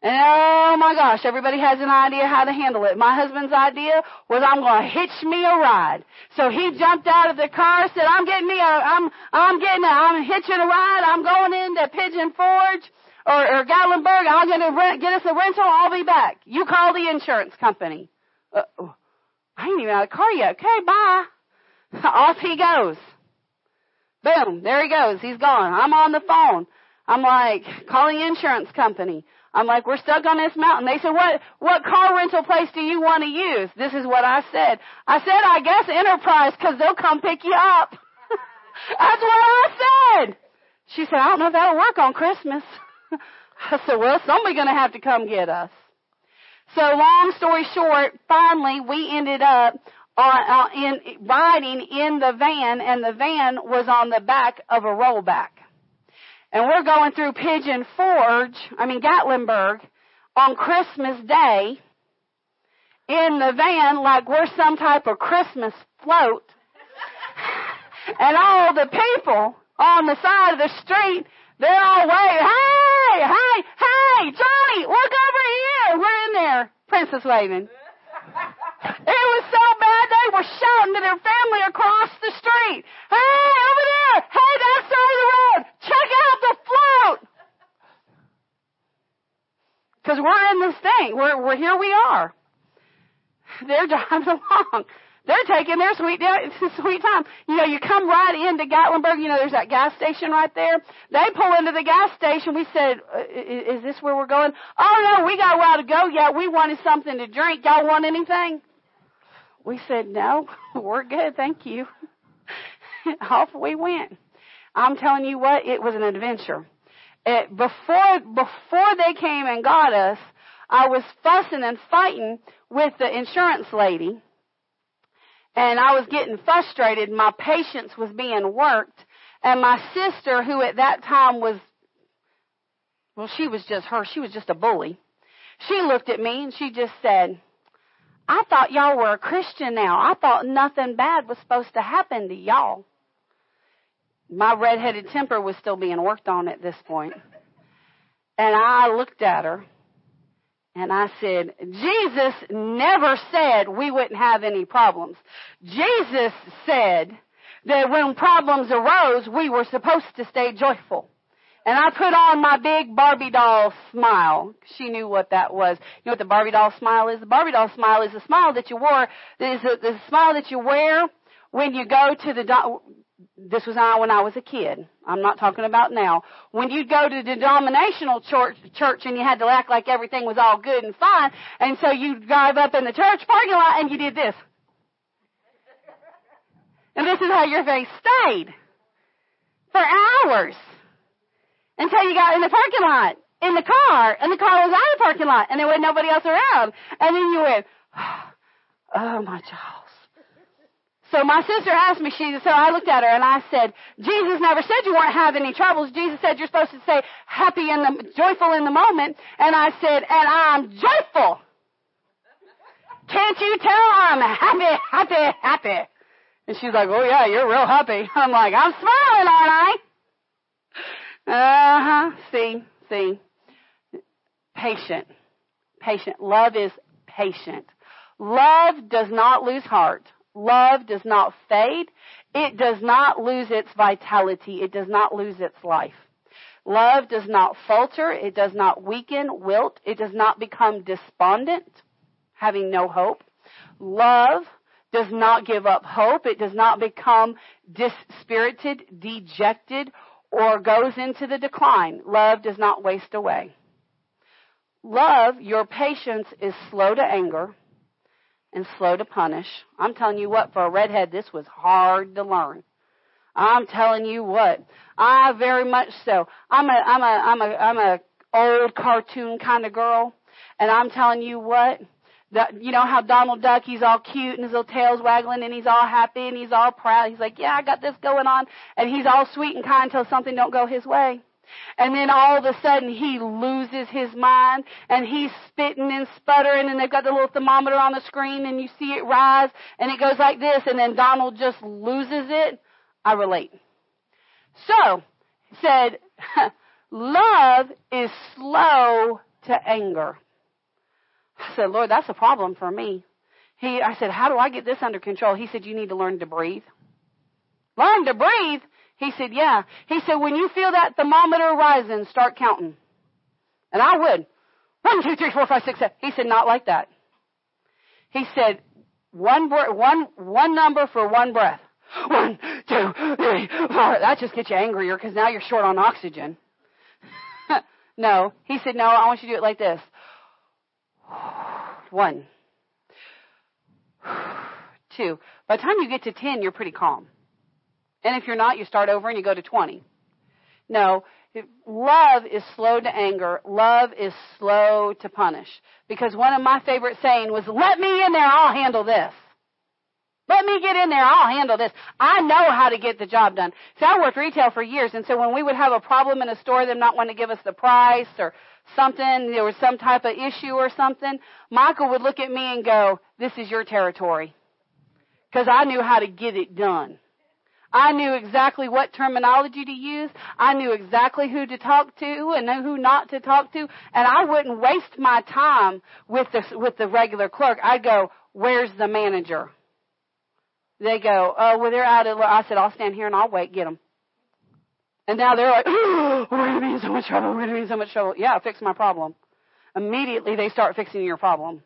S5: And oh my gosh, everybody has an idea how to handle it. My husband's idea was I'm going to hitch me a ride. So he jumped out of the car, said, "I'm getting me a, I'm, I'm getting a, I'm hitching a ride. I'm going into Pigeon Forge or, or Gatlinburg. I'm going to rent, get us a rental. I'll be back. You call the insurance company." Uh, I ain't even out of the car yet. Okay, bye. Off he goes. Boom, there he goes. He's gone. I'm on the phone. I'm like, calling insurance company. I'm like, we're stuck on this mountain. They said, what, what car rental place do you want to use? This is what I said. I said, I guess Enterprise because they'll come pick you up. That's what I said. She said, I don't know if that'll work on Christmas. I said, well, somebody's going to have to come get us. So long story short, finally we ended up on, uh, in, riding in the van and the van was on the back of a rollback. And we're going through Pigeon Forge, I mean Gatlinburg, on Christmas Day in the van like we're some type of Christmas float. and all the people on the side of the street, they're all waving, hey, hey, hey, Johnny, look over here. We're in there. Princess waving. It was so bad they were shouting to their family across the street. Hey, over there! Hey, that side of the road! Check out the float! Because we're in this thing. We're, we're here we are. they're driving along. They're taking their sweet sweet time. You know, you come right into Gatlinburg. You know, there's that gas station right there. They pull into the gas station. We said, uh, "Is this where we're going?" Oh no, we got a while to go yet. We wanted something to drink. Y'all want anything? We said, "No, we're good, thank you." Off we went. I'm telling you what, it was an adventure. It, before before they came and got us, I was fussing and fighting with the insurance lady and I was getting frustrated. My patience was being worked. And my sister, who at that time was, well, she was just her, she was just a bully. She looked at me and she just said, I thought y'all were a Christian now. I thought nothing bad was supposed to happen to y'all. My redheaded temper was still being worked on at this point. And I looked at her and I said, Jesus never said we wouldn't have any problems. Jesus said that when problems arose, we were supposed to stay joyful. And I put on my big Barbie doll smile. She knew what that was. You know what the Barbie doll smile is? The Barbie doll smile is the smile that you wore, is the, smile that you wear when you go to the, this was I when I was a kid. I'm not talking about now. When you'd go to the denominational church, church and you had to act like everything was all good and fine, and so you'd drive up in the church parking lot and you did this. And this is how your face stayed. For hours. Until you got in the parking lot, in the car, and the car was out of the parking lot, and there was nobody else around. And then you went, oh my child. So my sister asked me, she, so I looked at her and I said, Jesus never said you weren't having any troubles. Jesus said you're supposed to say happy and joyful in the moment. And I said, and I'm joyful. Can't you tell I'm happy, happy, happy? And she's like, oh yeah, you're real happy. I'm like, I'm smiling, aren't I? Uh huh. See, see. Patient. Patient. Love is patient. Love does not lose heart. Love does not fade. It does not lose its vitality. It does not lose its life. Love does not falter. It does not weaken, wilt. It does not become despondent, having no hope. Love does not give up hope. It does not become dispirited, dejected, or goes into the decline. Love does not waste away. Love, your patience is slow to anger and slow to punish. I'm telling you what, for a redhead, this was hard to learn. I'm telling you what, I very much so. I'm a, I'm a, I'm a, I'm a old cartoon kind of girl, and I'm telling you what, you know how Donald Duck, he's all cute and his little tail's waggling and he's all happy and he's all proud. He's like, yeah, I got this going on, and he's all sweet and kind until something don't go his way. And then all of a sudden he loses his mind and he's spitting and sputtering and they've got the little thermometer on the screen and you see it rise and it goes like this and then Donald just loses it. I relate. So, said, love is slow to anger. I said, Lord, that's a problem for me. He, I said, how do I get this under control? He said, you need to learn to breathe. Learn to breathe? He said, yeah. He said, when you feel that thermometer rising, start counting. And I would. One, two, three, four, five, six, seven. He said, not like that. He said, one, one, one number for one breath. One, two, three, four. That just gets you angrier because now you're short on oxygen. no. He said, no, I want you to do it like this. One. Two. By the time you get to ten, you're pretty calm. And if you're not, you start over and you go to 20. No, love is slow to anger. Love is slow to punish. Because one of my favorite saying was, let me in there, I'll handle this. Let me get in there, I'll handle this. I know how to get the job done. See, I worked retail for years, and so when we would have a problem in a store, them not wanting to give us the price or something, there was some type of issue or something, Michael would look at me and go, this is your territory. Because I knew how to get it done. I knew exactly what terminology to use. I knew exactly who to talk to and who not to talk to. And I wouldn't waste my time with the, with the regular clerk. I'd go, where's the manager? They go, oh, well, they're out of, I said, I'll stand here and I'll wait, get them. And now they're like, oh, we're going to be in so much trouble. We're going to be in so much trouble. Yeah, fix my problem. Immediately they start fixing your problem.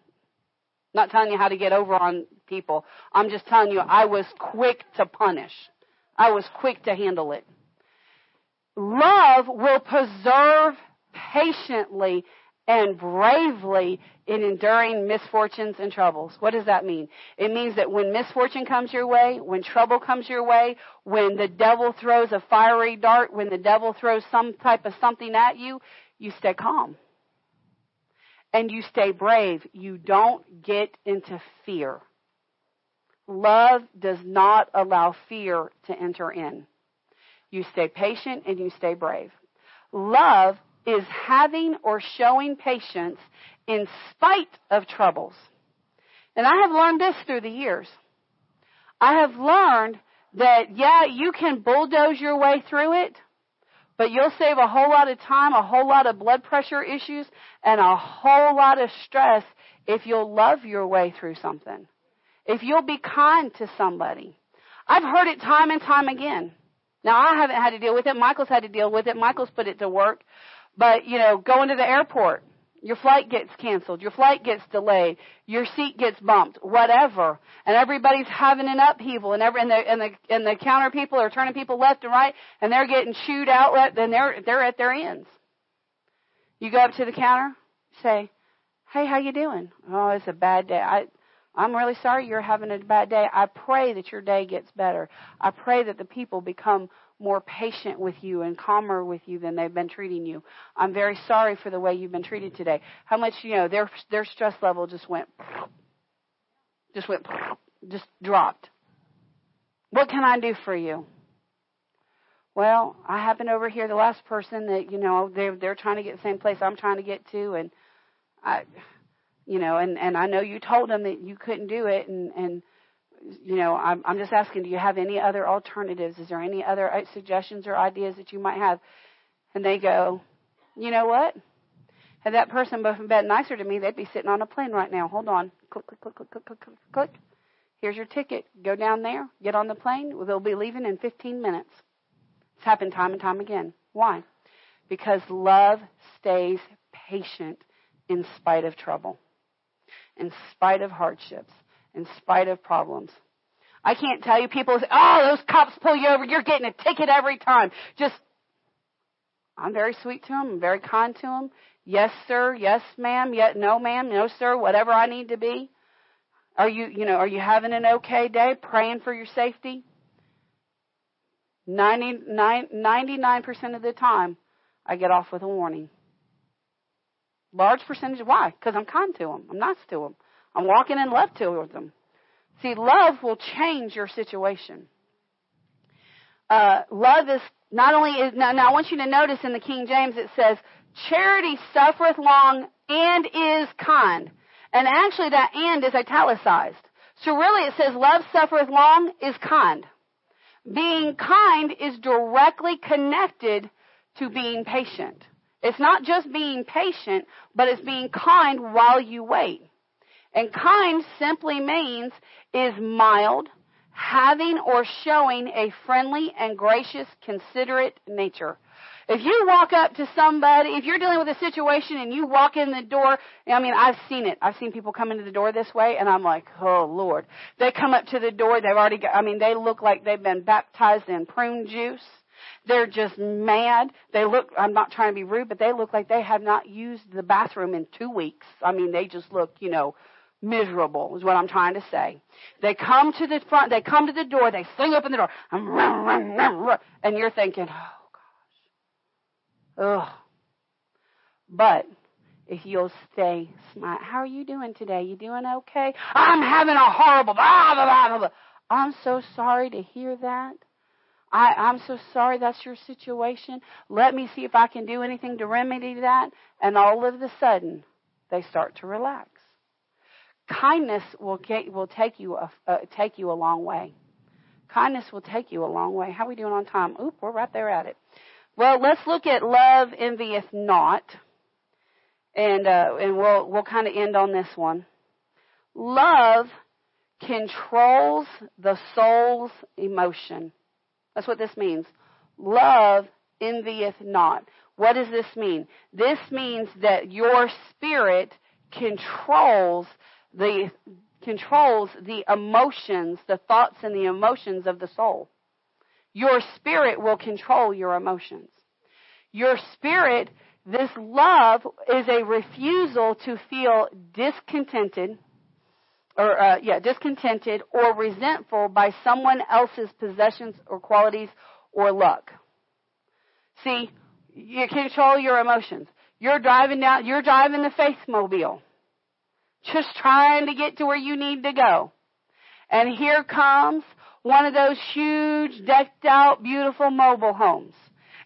S5: not telling you how to get over on people. I'm just telling you I was quick to punish. I was quick to handle it. Love will preserve patiently and bravely in enduring misfortunes and troubles. What does that mean? It means that when misfortune comes your way, when trouble comes your way, when the devil throws a fiery dart, when the devil throws some type of something at you, you stay calm. And you stay brave. You don't get into fear. Love does not allow fear to enter in. You stay patient and you stay brave. Love is having or showing patience in spite of troubles. And I have learned this through the years. I have learned that, yeah, you can bulldoze your way through it, but you'll save a whole lot of time, a whole lot of blood pressure issues, and a whole lot of stress if you'll love your way through something. If you'll be kind to somebody. I've heard it time and time again. Now I haven't had to deal with it. Michael's had to deal with it. Michael's put it to work. But, you know, going to the airport, your flight gets canceled, your flight gets delayed, your seat gets bumped, whatever, and everybody's having an upheaval, and every and the and the and the counter people are turning people left and right, and they're getting chewed out, and they're they're at their ends. You go up to the counter, say, "Hey, how you doing?" "Oh, it's a bad day." I I'm really sorry you're having a bad day. I pray that your day gets better. I pray that the people become more patient with you and calmer with you than they've been treating you. I'm very sorry for the way you've been treated today. How much, you know, their their stress level just went just went just dropped. What can I do for you? Well, I happened over here the last person that, you know, they're they're trying to get the same place I'm trying to get to and I you know, and and I know you told them that you couldn't do it and and you know, I'm, I'm just asking, do you have any other alternatives? Is there any other uh, suggestions or ideas that you might have? And they go, you know what? Had that person been nicer to me, they'd be sitting on a plane right now. Hold on. Click, click, click, click, click, click, click, click. Here's your ticket. Go down there. Get on the plane. They'll be leaving in 15 minutes. It's happened time and time again. Why? Because love stays patient in spite of trouble, in spite of hardships in spite of problems. I can't tell you people say, oh, those cops pull you over, you're getting a ticket every time. Just, I'm very sweet to them, I'm very kind to them. Yes, sir, yes, ma'am, yet no, ma'am, no, sir, whatever I need to be. Are you, you know, are you having an okay day? Praying for your safety? 99, 99% of the time, I get off with a warning. Large percentage, why? Because I'm kind to them. I'm nice to them. I'm walking in love towards them. See, love will change your situation. Uh, love is not only is now, now I want you to notice in the King James it says charity suffereth long and is kind. And actually that and is italicized. So really it says love suffereth long is kind. Being kind is directly connected to being patient. It's not just being patient, but it's being kind while you wait. And kind simply means is mild, having or showing a friendly and gracious, considerate nature. If you walk up to somebody, if you're dealing with a situation and you walk in the door, I mean, I've seen it. I've seen people come into the door this way and I'm like, oh Lord. They come up to the door, they've already got, I mean, they look like they've been baptized in prune juice. They're just mad. They look, I'm not trying to be rude, but they look like they have not used the bathroom in two weeks. I mean, they just look, you know, miserable is what I'm trying to say. They come to the front, they come to the door, they fling open the door, and you're thinking, oh gosh, ugh. But if you'll stay smart, how are you doing today? You doing okay? I'm having a horrible, blah, blah, blah, blah. I'm so sorry to hear that. I, I'm so sorry that's your situation. Let me see if I can do anything to remedy that. And all of a sudden, they start to relax kindness will get, will take you a, uh, take you a long way. Kindness will take you a long way. How are we doing on time? Oop, we're right there at it. Well, let's look at love envieth not, and uh, and we'll we'll kind of end on this one. Love controls the soul's emotion. That's what this means. Love envieth not. What does this mean? This means that your spirit controls the controls the emotions, the thoughts and the emotions of the soul. Your spirit will control your emotions. Your spirit, this love is a refusal to feel discontented or uh, yeah, discontented or resentful by someone else's possessions or qualities or luck. See, you control your emotions. You're driving down, you're driving the faith mobile, just trying to get to where you need to go. And here comes one of those huge, decked out, beautiful mobile homes.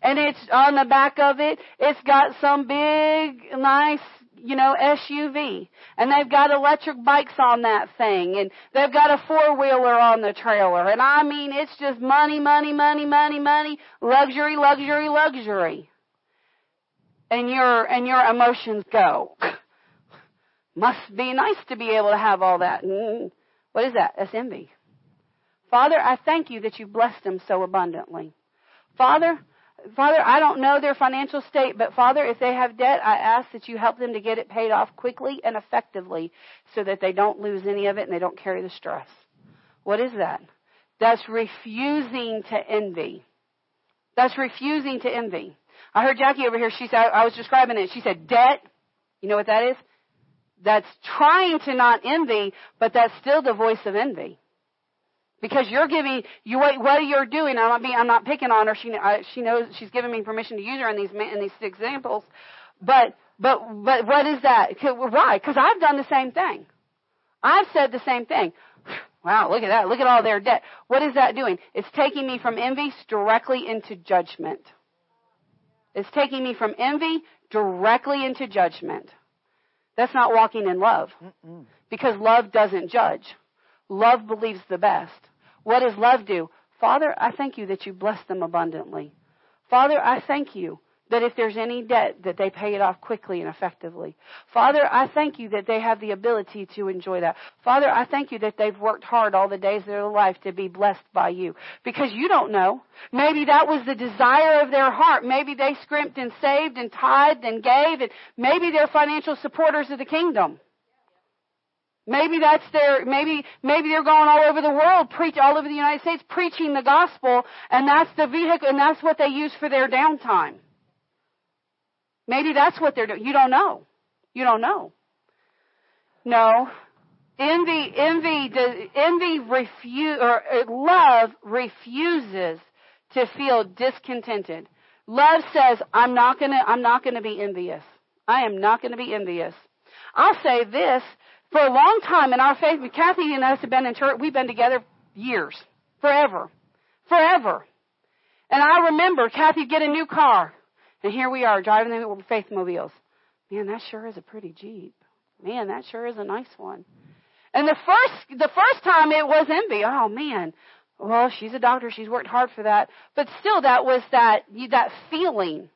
S5: And it's on the back of it, it's got some big, nice you know, SUV. And they've got electric bikes on that thing. And they've got a four wheeler on the trailer. And I mean, it's just money, money, money, money, money, luxury, luxury, luxury. And your, and your emotions go. Must be nice to be able to have all that. And what is that? That's envy. Father, I thank you that you blessed them so abundantly. Father, Father, I don't know their financial state, but Father, if they have debt, I ask that you help them to get it paid off quickly and effectively so that they don't lose any of it and they don't carry the stress. What is that? That's refusing to envy. That's refusing to envy. I heard Jackie over here, she said, I was describing it. She said, debt. You know what that is? That's trying to not envy, but that's still the voice of envy because you're giving you what, what you're doing. I'm not being, I'm not picking on her. She I, she knows she's giving me permission to use her in these in these examples. But but but what is that? Why? Because I've done the same thing. I've said the same thing. Wow, look at that. Look at all their debt. What is that doing? It's taking me from envy directly into judgment. It's taking me from envy directly into judgment. That's not walking in love. Because love doesn't judge. Love believes the best. What does love do? Father, I thank you that you bless them abundantly. Father, I thank you that if there's any debt, that they pay it off quickly and effectively. Father, I thank you that they have the ability to enjoy that. Father, I thank you that they've worked hard all the days of their life to be blessed by you. Because you don't know. Maybe that was the desire of their heart. Maybe they scrimped and saved and tithed and gave and maybe they're financial supporters of the kingdom. Maybe that's their, maybe, maybe they're going all over the world, preach all over the United States, preaching the gospel, and that's the vehicle, and that's what they use for their downtime. Maybe that's what they're doing. You don't know. You don't know. No. Envy, envy, envy refuse, or uh, love refuses to feel discontented. Love says, I'm not gonna, I'm not gonna be envious. I am not gonna be envious. I'll say this, for a long time in our faith, Kathy and us have been in church, we've been together years, forever, forever. And I remember Kathy get a new car, and here we are driving the faith mobiles. Man, that sure is a pretty Jeep. Man, that sure is a nice one. And the first, the first time it was envy. Oh man, well, she's a doctor. She's worked hard for that. But still, that was that, that feeling.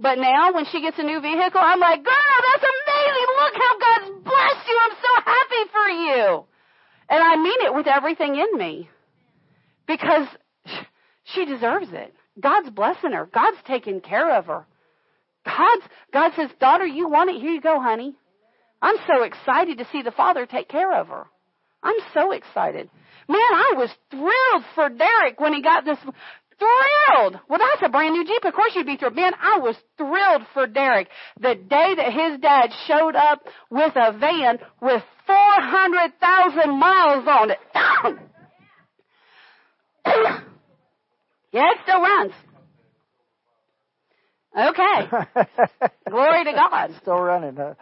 S5: But now, when she gets a new vehicle, I'm like, girl, that's amazing. Look how God's blessed you. I'm so happy for you. And I mean it with everything in me. Because she deserves it. God's blessing her. God's taking care of her. God's, God says, daughter, you want it? Here you go, honey. I'm so excited to see the Father take care of her. I'm so excited. Man, I was thrilled for Derek when he got this thrilled. Well, that's a brand new Jeep. Of course you'd be thrilled. Man, I was thrilled for Derek the day that his dad showed up with a van with 400,000 miles on it. Yeah, it still runs. Okay. Glory to God.
S1: Still running, huh?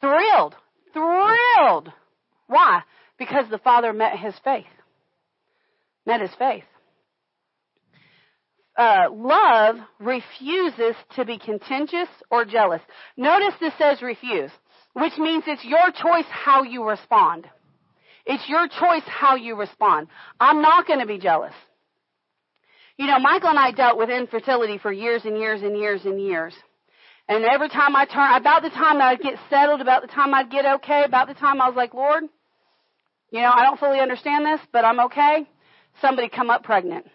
S5: Thrilled. Thrilled. Why? Because the Father met his faith met his faith. Uh, love refuses to be contentious or jealous. Notice this says refuse, which means it's your choice how you respond. It's your choice how you respond. I'm not going to be jealous. You know, Michael and I dealt with infertility for years and years and years and years. And every time I turn, about the time I'd get settled, about the time I'd get okay, about the time I was like, Lord, you know, I don't fully understand this, but I'm okay somebody come up pregnant.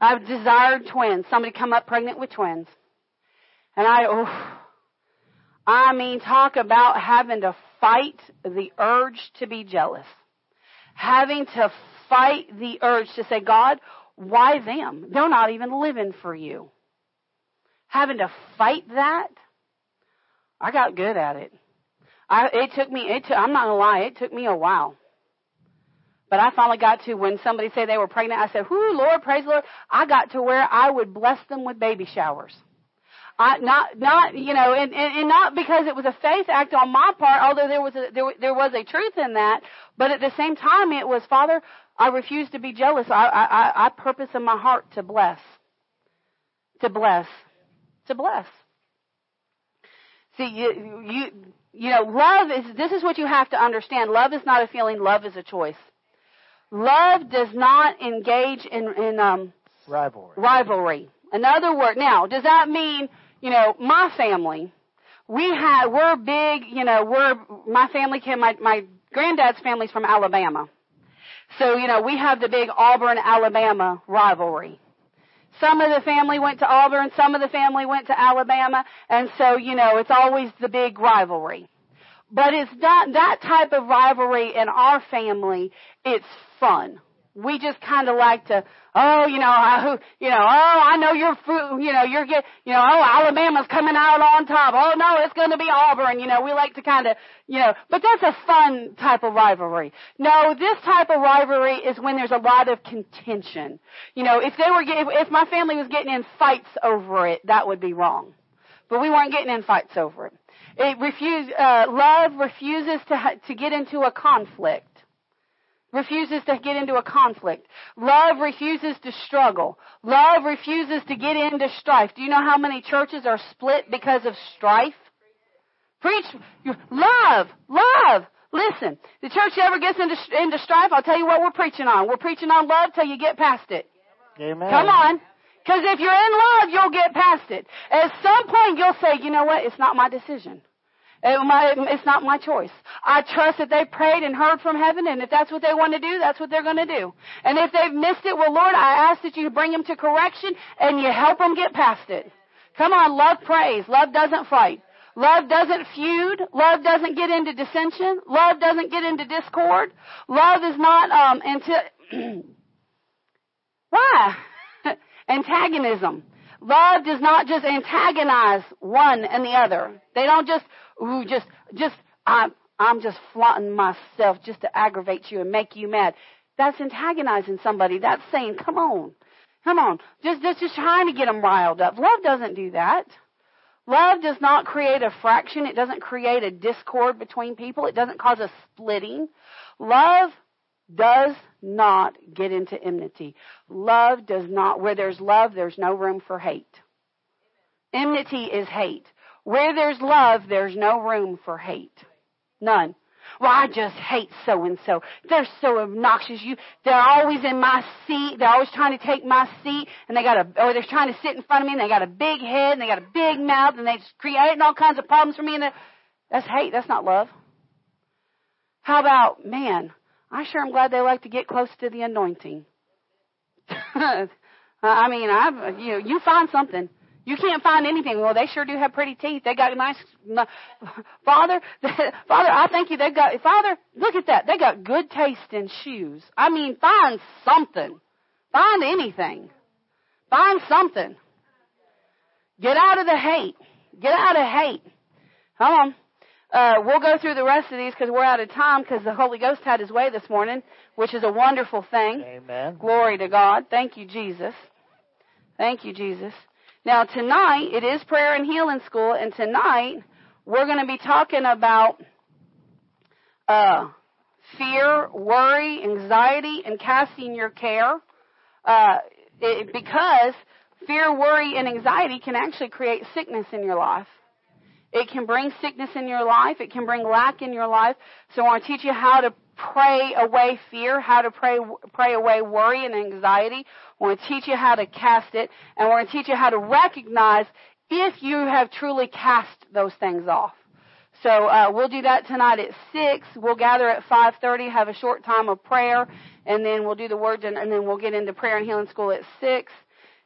S5: I've desired twins. Somebody come up pregnant with twins. And I, oh, I mean, talk about having to fight the urge to be jealous. Having to fight the urge to say, God, why them? They're not even living for you. Having to fight that, I got good at it. I, it took me, it took, I'm not gonna lie, it took me a while. But I finally got to when somebody said they were pregnant, I said, whoo, Lord, praise the Lord. I got to where I would bless them with baby showers. I, not, not, you know, and, and, and not because it was a faith act on my part, although there was a, there, there was a truth in that, but at the same time it was, Father, I refuse to be jealous. I, I, I purpose in my heart to bless. To bless. To bless. See, you, you, you know, love is, this is what you have to understand. Love is not a feeling, love is a choice. Love does not engage in, in, um,
S1: Rivalry.
S5: rivalry. In other words, now, does that mean, you know, my family, we had, we're big, you know, we're, my family came, my, my granddad's family's from Alabama. So, you know, we have the big Auburn, Alabama rivalry. Some of the family went to Auburn, some of the family went to Alabama, and so, you know, it's always the big rivalry. But it's not that type of rivalry in our family. It's fun. We just kind of like to, oh, you know, I, you know, oh, I know you're, you know, you're get, you know, oh, Alabama's coming out on top. Oh no, it's going to be Auburn. You know, we like to kind of, you know, but that's a fun type of rivalry. No, this type of rivalry is when there's a lot of contention. You know, if they were, if, if my family was getting in fights over it, that would be wrong. But we weren't getting in fights over it. It refuse, uh, love refuses to to get into a conflict refuses to get into a conflict. Love refuses to struggle. Love refuses to get into strife. Do you know how many churches are split because of strife? Preach love, love. Listen, the church ever gets into into strife, I'll tell you what we're preaching on. We're preaching on love till you get past it.
S1: Amen.
S5: Come on. Because if you're in love, you'll get past it. At some point, you'll say, you know what? It's not my decision. It's not my choice. I trust that they prayed and heard from heaven, and if that's what they want to do, that's what they're going to do. And if they've missed it, well, Lord, I ask that you bring them to correction and you help them get past it. Come on, love prays. Love doesn't fight. Love doesn't feud. Love doesn't get into dissension. Love doesn't get into discord. Love is not um into why antagonism. Love does not just antagonize one and the other. They don't just ooh just just I'm I'm just flaunting myself just to aggravate you and make you mad. That's antagonizing somebody. That's saying, "Come on, come on," just just just trying to get them riled up. Love doesn't do that. Love does not create a fraction. It doesn't create a discord between people. It doesn't cause a splitting. Love does not get into enmity. Love does not, where there's love, there's no room for hate. Enmity is hate. Where there's love, there's no room for hate. None. Well, I just hate so and so. They're so obnoxious. You, they're always in my seat. They're always trying to take my seat, and they got a, or they're trying to sit in front of me, and they got a big head, and they got a big mouth, and they're creating all kinds of problems for me. And that's hate. That's not love. How about man? I sure am glad they like to get close to the anointing. I mean, I've, you know, you find something. You can't find anything. Well, they sure do have pretty teeth. They got nice. Father, Father, I thank you. They got Father. Look at that. They got good taste in shoes. I mean, find something. Find anything. Find something. Get out of the hate. Get out of hate. Come on. Uh, we'll go through the rest of these because we're out of time because the Holy Ghost had his way this morning, which is a wonderful thing.
S1: Amen.
S5: Glory to God. Thank you, Jesus. Thank you, Jesus. Now, tonight, it is prayer and healing school, and tonight, we're going to be talking about uh, fear, worry, anxiety, and casting your care. Uh, it, because fear, worry, and anxiety can actually create sickness in your life. It can bring sickness in your life. It can bring lack in your life. So I want to teach you how to pray away fear, how to pray, pray away worry and anxiety. We're going to teach you how to cast it. And we're going to teach you how to recognize if you have truly cast those things off. So uh, we'll do that tonight at six. We'll gather at five thirty, have a short time of prayer, and then we'll do the words, and, and then we'll get into prayer and healing school at six,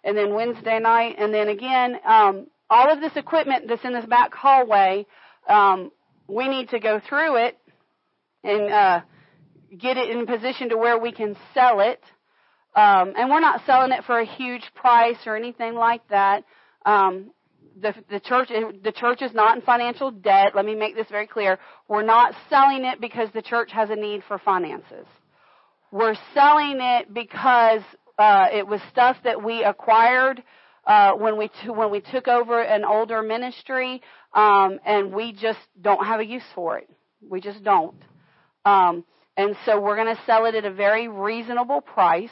S5: and then Wednesday night, and then again, um, all of this equipment that's in this back hallway um, we need to go through it and uh, get it in a position to where we can sell it. Um, and we're not selling it for a huge price or anything like that. Um, the, the church the church is not in financial debt. Let me make this very clear. We're not selling it because the church has a need for finances. We're selling it because uh, it was stuff that we acquired uh, when we t- when we took over an older ministry, um, and we just don't have a use for it. We just don't. Um, and so we're going to sell it at a very reasonable price.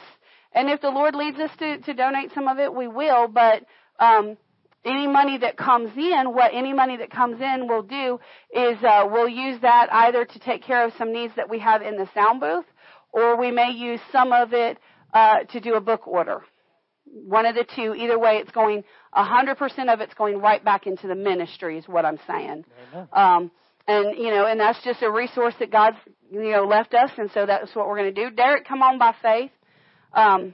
S5: And if the Lord leads us to, to donate some of it, we will. But um, any money that comes in, what any money that comes in will do is uh, we'll use that either to take care of some needs that we have in the sound booth, or we may use some of it uh, to do a book order. One of the two. Either way, it's going. A hundred percent of it's going right back into the ministry. Is what I'm saying. Um, and you know, and that's just a resource that God's you know left us, and so that's what we're going to do. Derek, come on by faith. Um,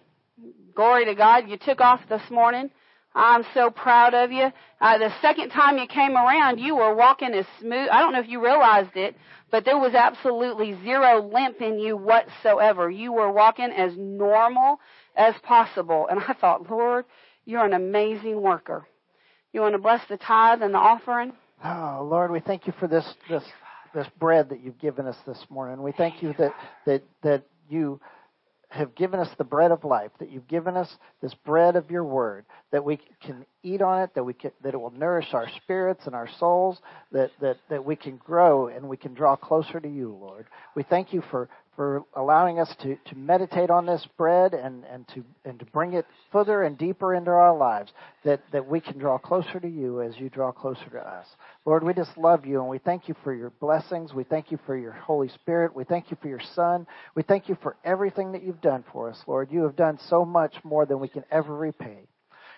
S5: glory to God. You took off this morning. I'm so proud of you. Uh, the second time you came around, you were walking as smooth. I don't know if you realized it, but there was absolutely zero limp in you whatsoever. You were walking as normal as possible. And I thought, Lord, you're an amazing worker. You want to bless the tithe and the offering?
S1: Oh, Lord, we thank you for this this this bread that you've given us this morning. We thank you that that that you have given us the bread of life, that you've given us this bread of your word, that we can eat on it, that we can, that it will nourish our spirits and our souls, that, that, that we can grow and we can draw closer to you, Lord. We thank you for, for allowing us to, to meditate on this bread and, and to and to bring it further and deeper into our lives, that, that we can draw closer to you as you draw closer to us. Lord, we just love you and we thank you for your blessings. We thank you for your Holy Spirit. We thank you for your Son. We thank you for everything that you've done for us, Lord. You have done so much more than we can ever repay.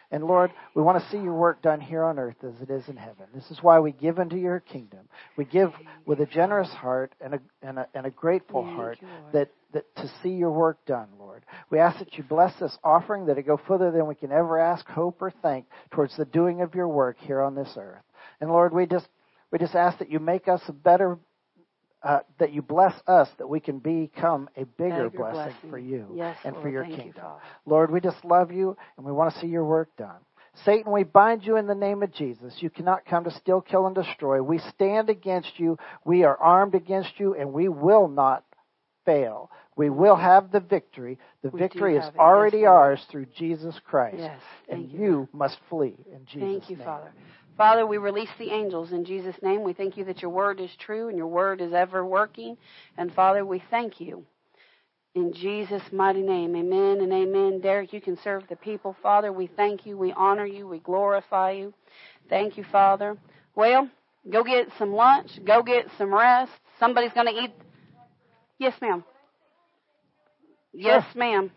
S1: And Lord, we want to see your work done here on earth as it is in heaven. This is why we give into your kingdom. We give with a generous heart and a, and a, and a grateful
S5: Thank
S1: heart
S5: you,
S1: that, that to see your work done, Lord. We ask that you bless this offering, that it go further than we can ever ask, hope, or think towards the doing of your work here on this earth. And Lord, we just we just ask that you make us a better uh, that you bless us that we can become a bigger, blessing,
S5: blessing.
S1: for you
S5: Yes,
S1: and for your
S5: Thank you,
S1: kingdom. Lord, we just love you and we want to see your work done. Satan, we bind you in the name of Jesus. You cannot come to steal, kill, and destroy. We stand against you. We are armed against you, and we will not fail. We will have the victory. The
S5: We
S1: victory is
S5: it.
S1: already
S5: Yes,
S1: ours through Jesus Christ.
S5: Yes.
S1: and you,
S5: you.
S1: must flee in Jesus' name.
S5: Thank you,
S1: name.
S5: Father. Father, we release the angels in Jesus' name. We thank you that your word is true and your word is ever working. And Father, we thank you. In Jesus' mighty name, amen and amen. Derek, you can serve the people. Father, we thank you. We honor you. We glorify you. Thank you, Father. Well, go get some lunch. Go get some rest. Somebody's going to eat. Yes, ma'am. Yes, ma'am.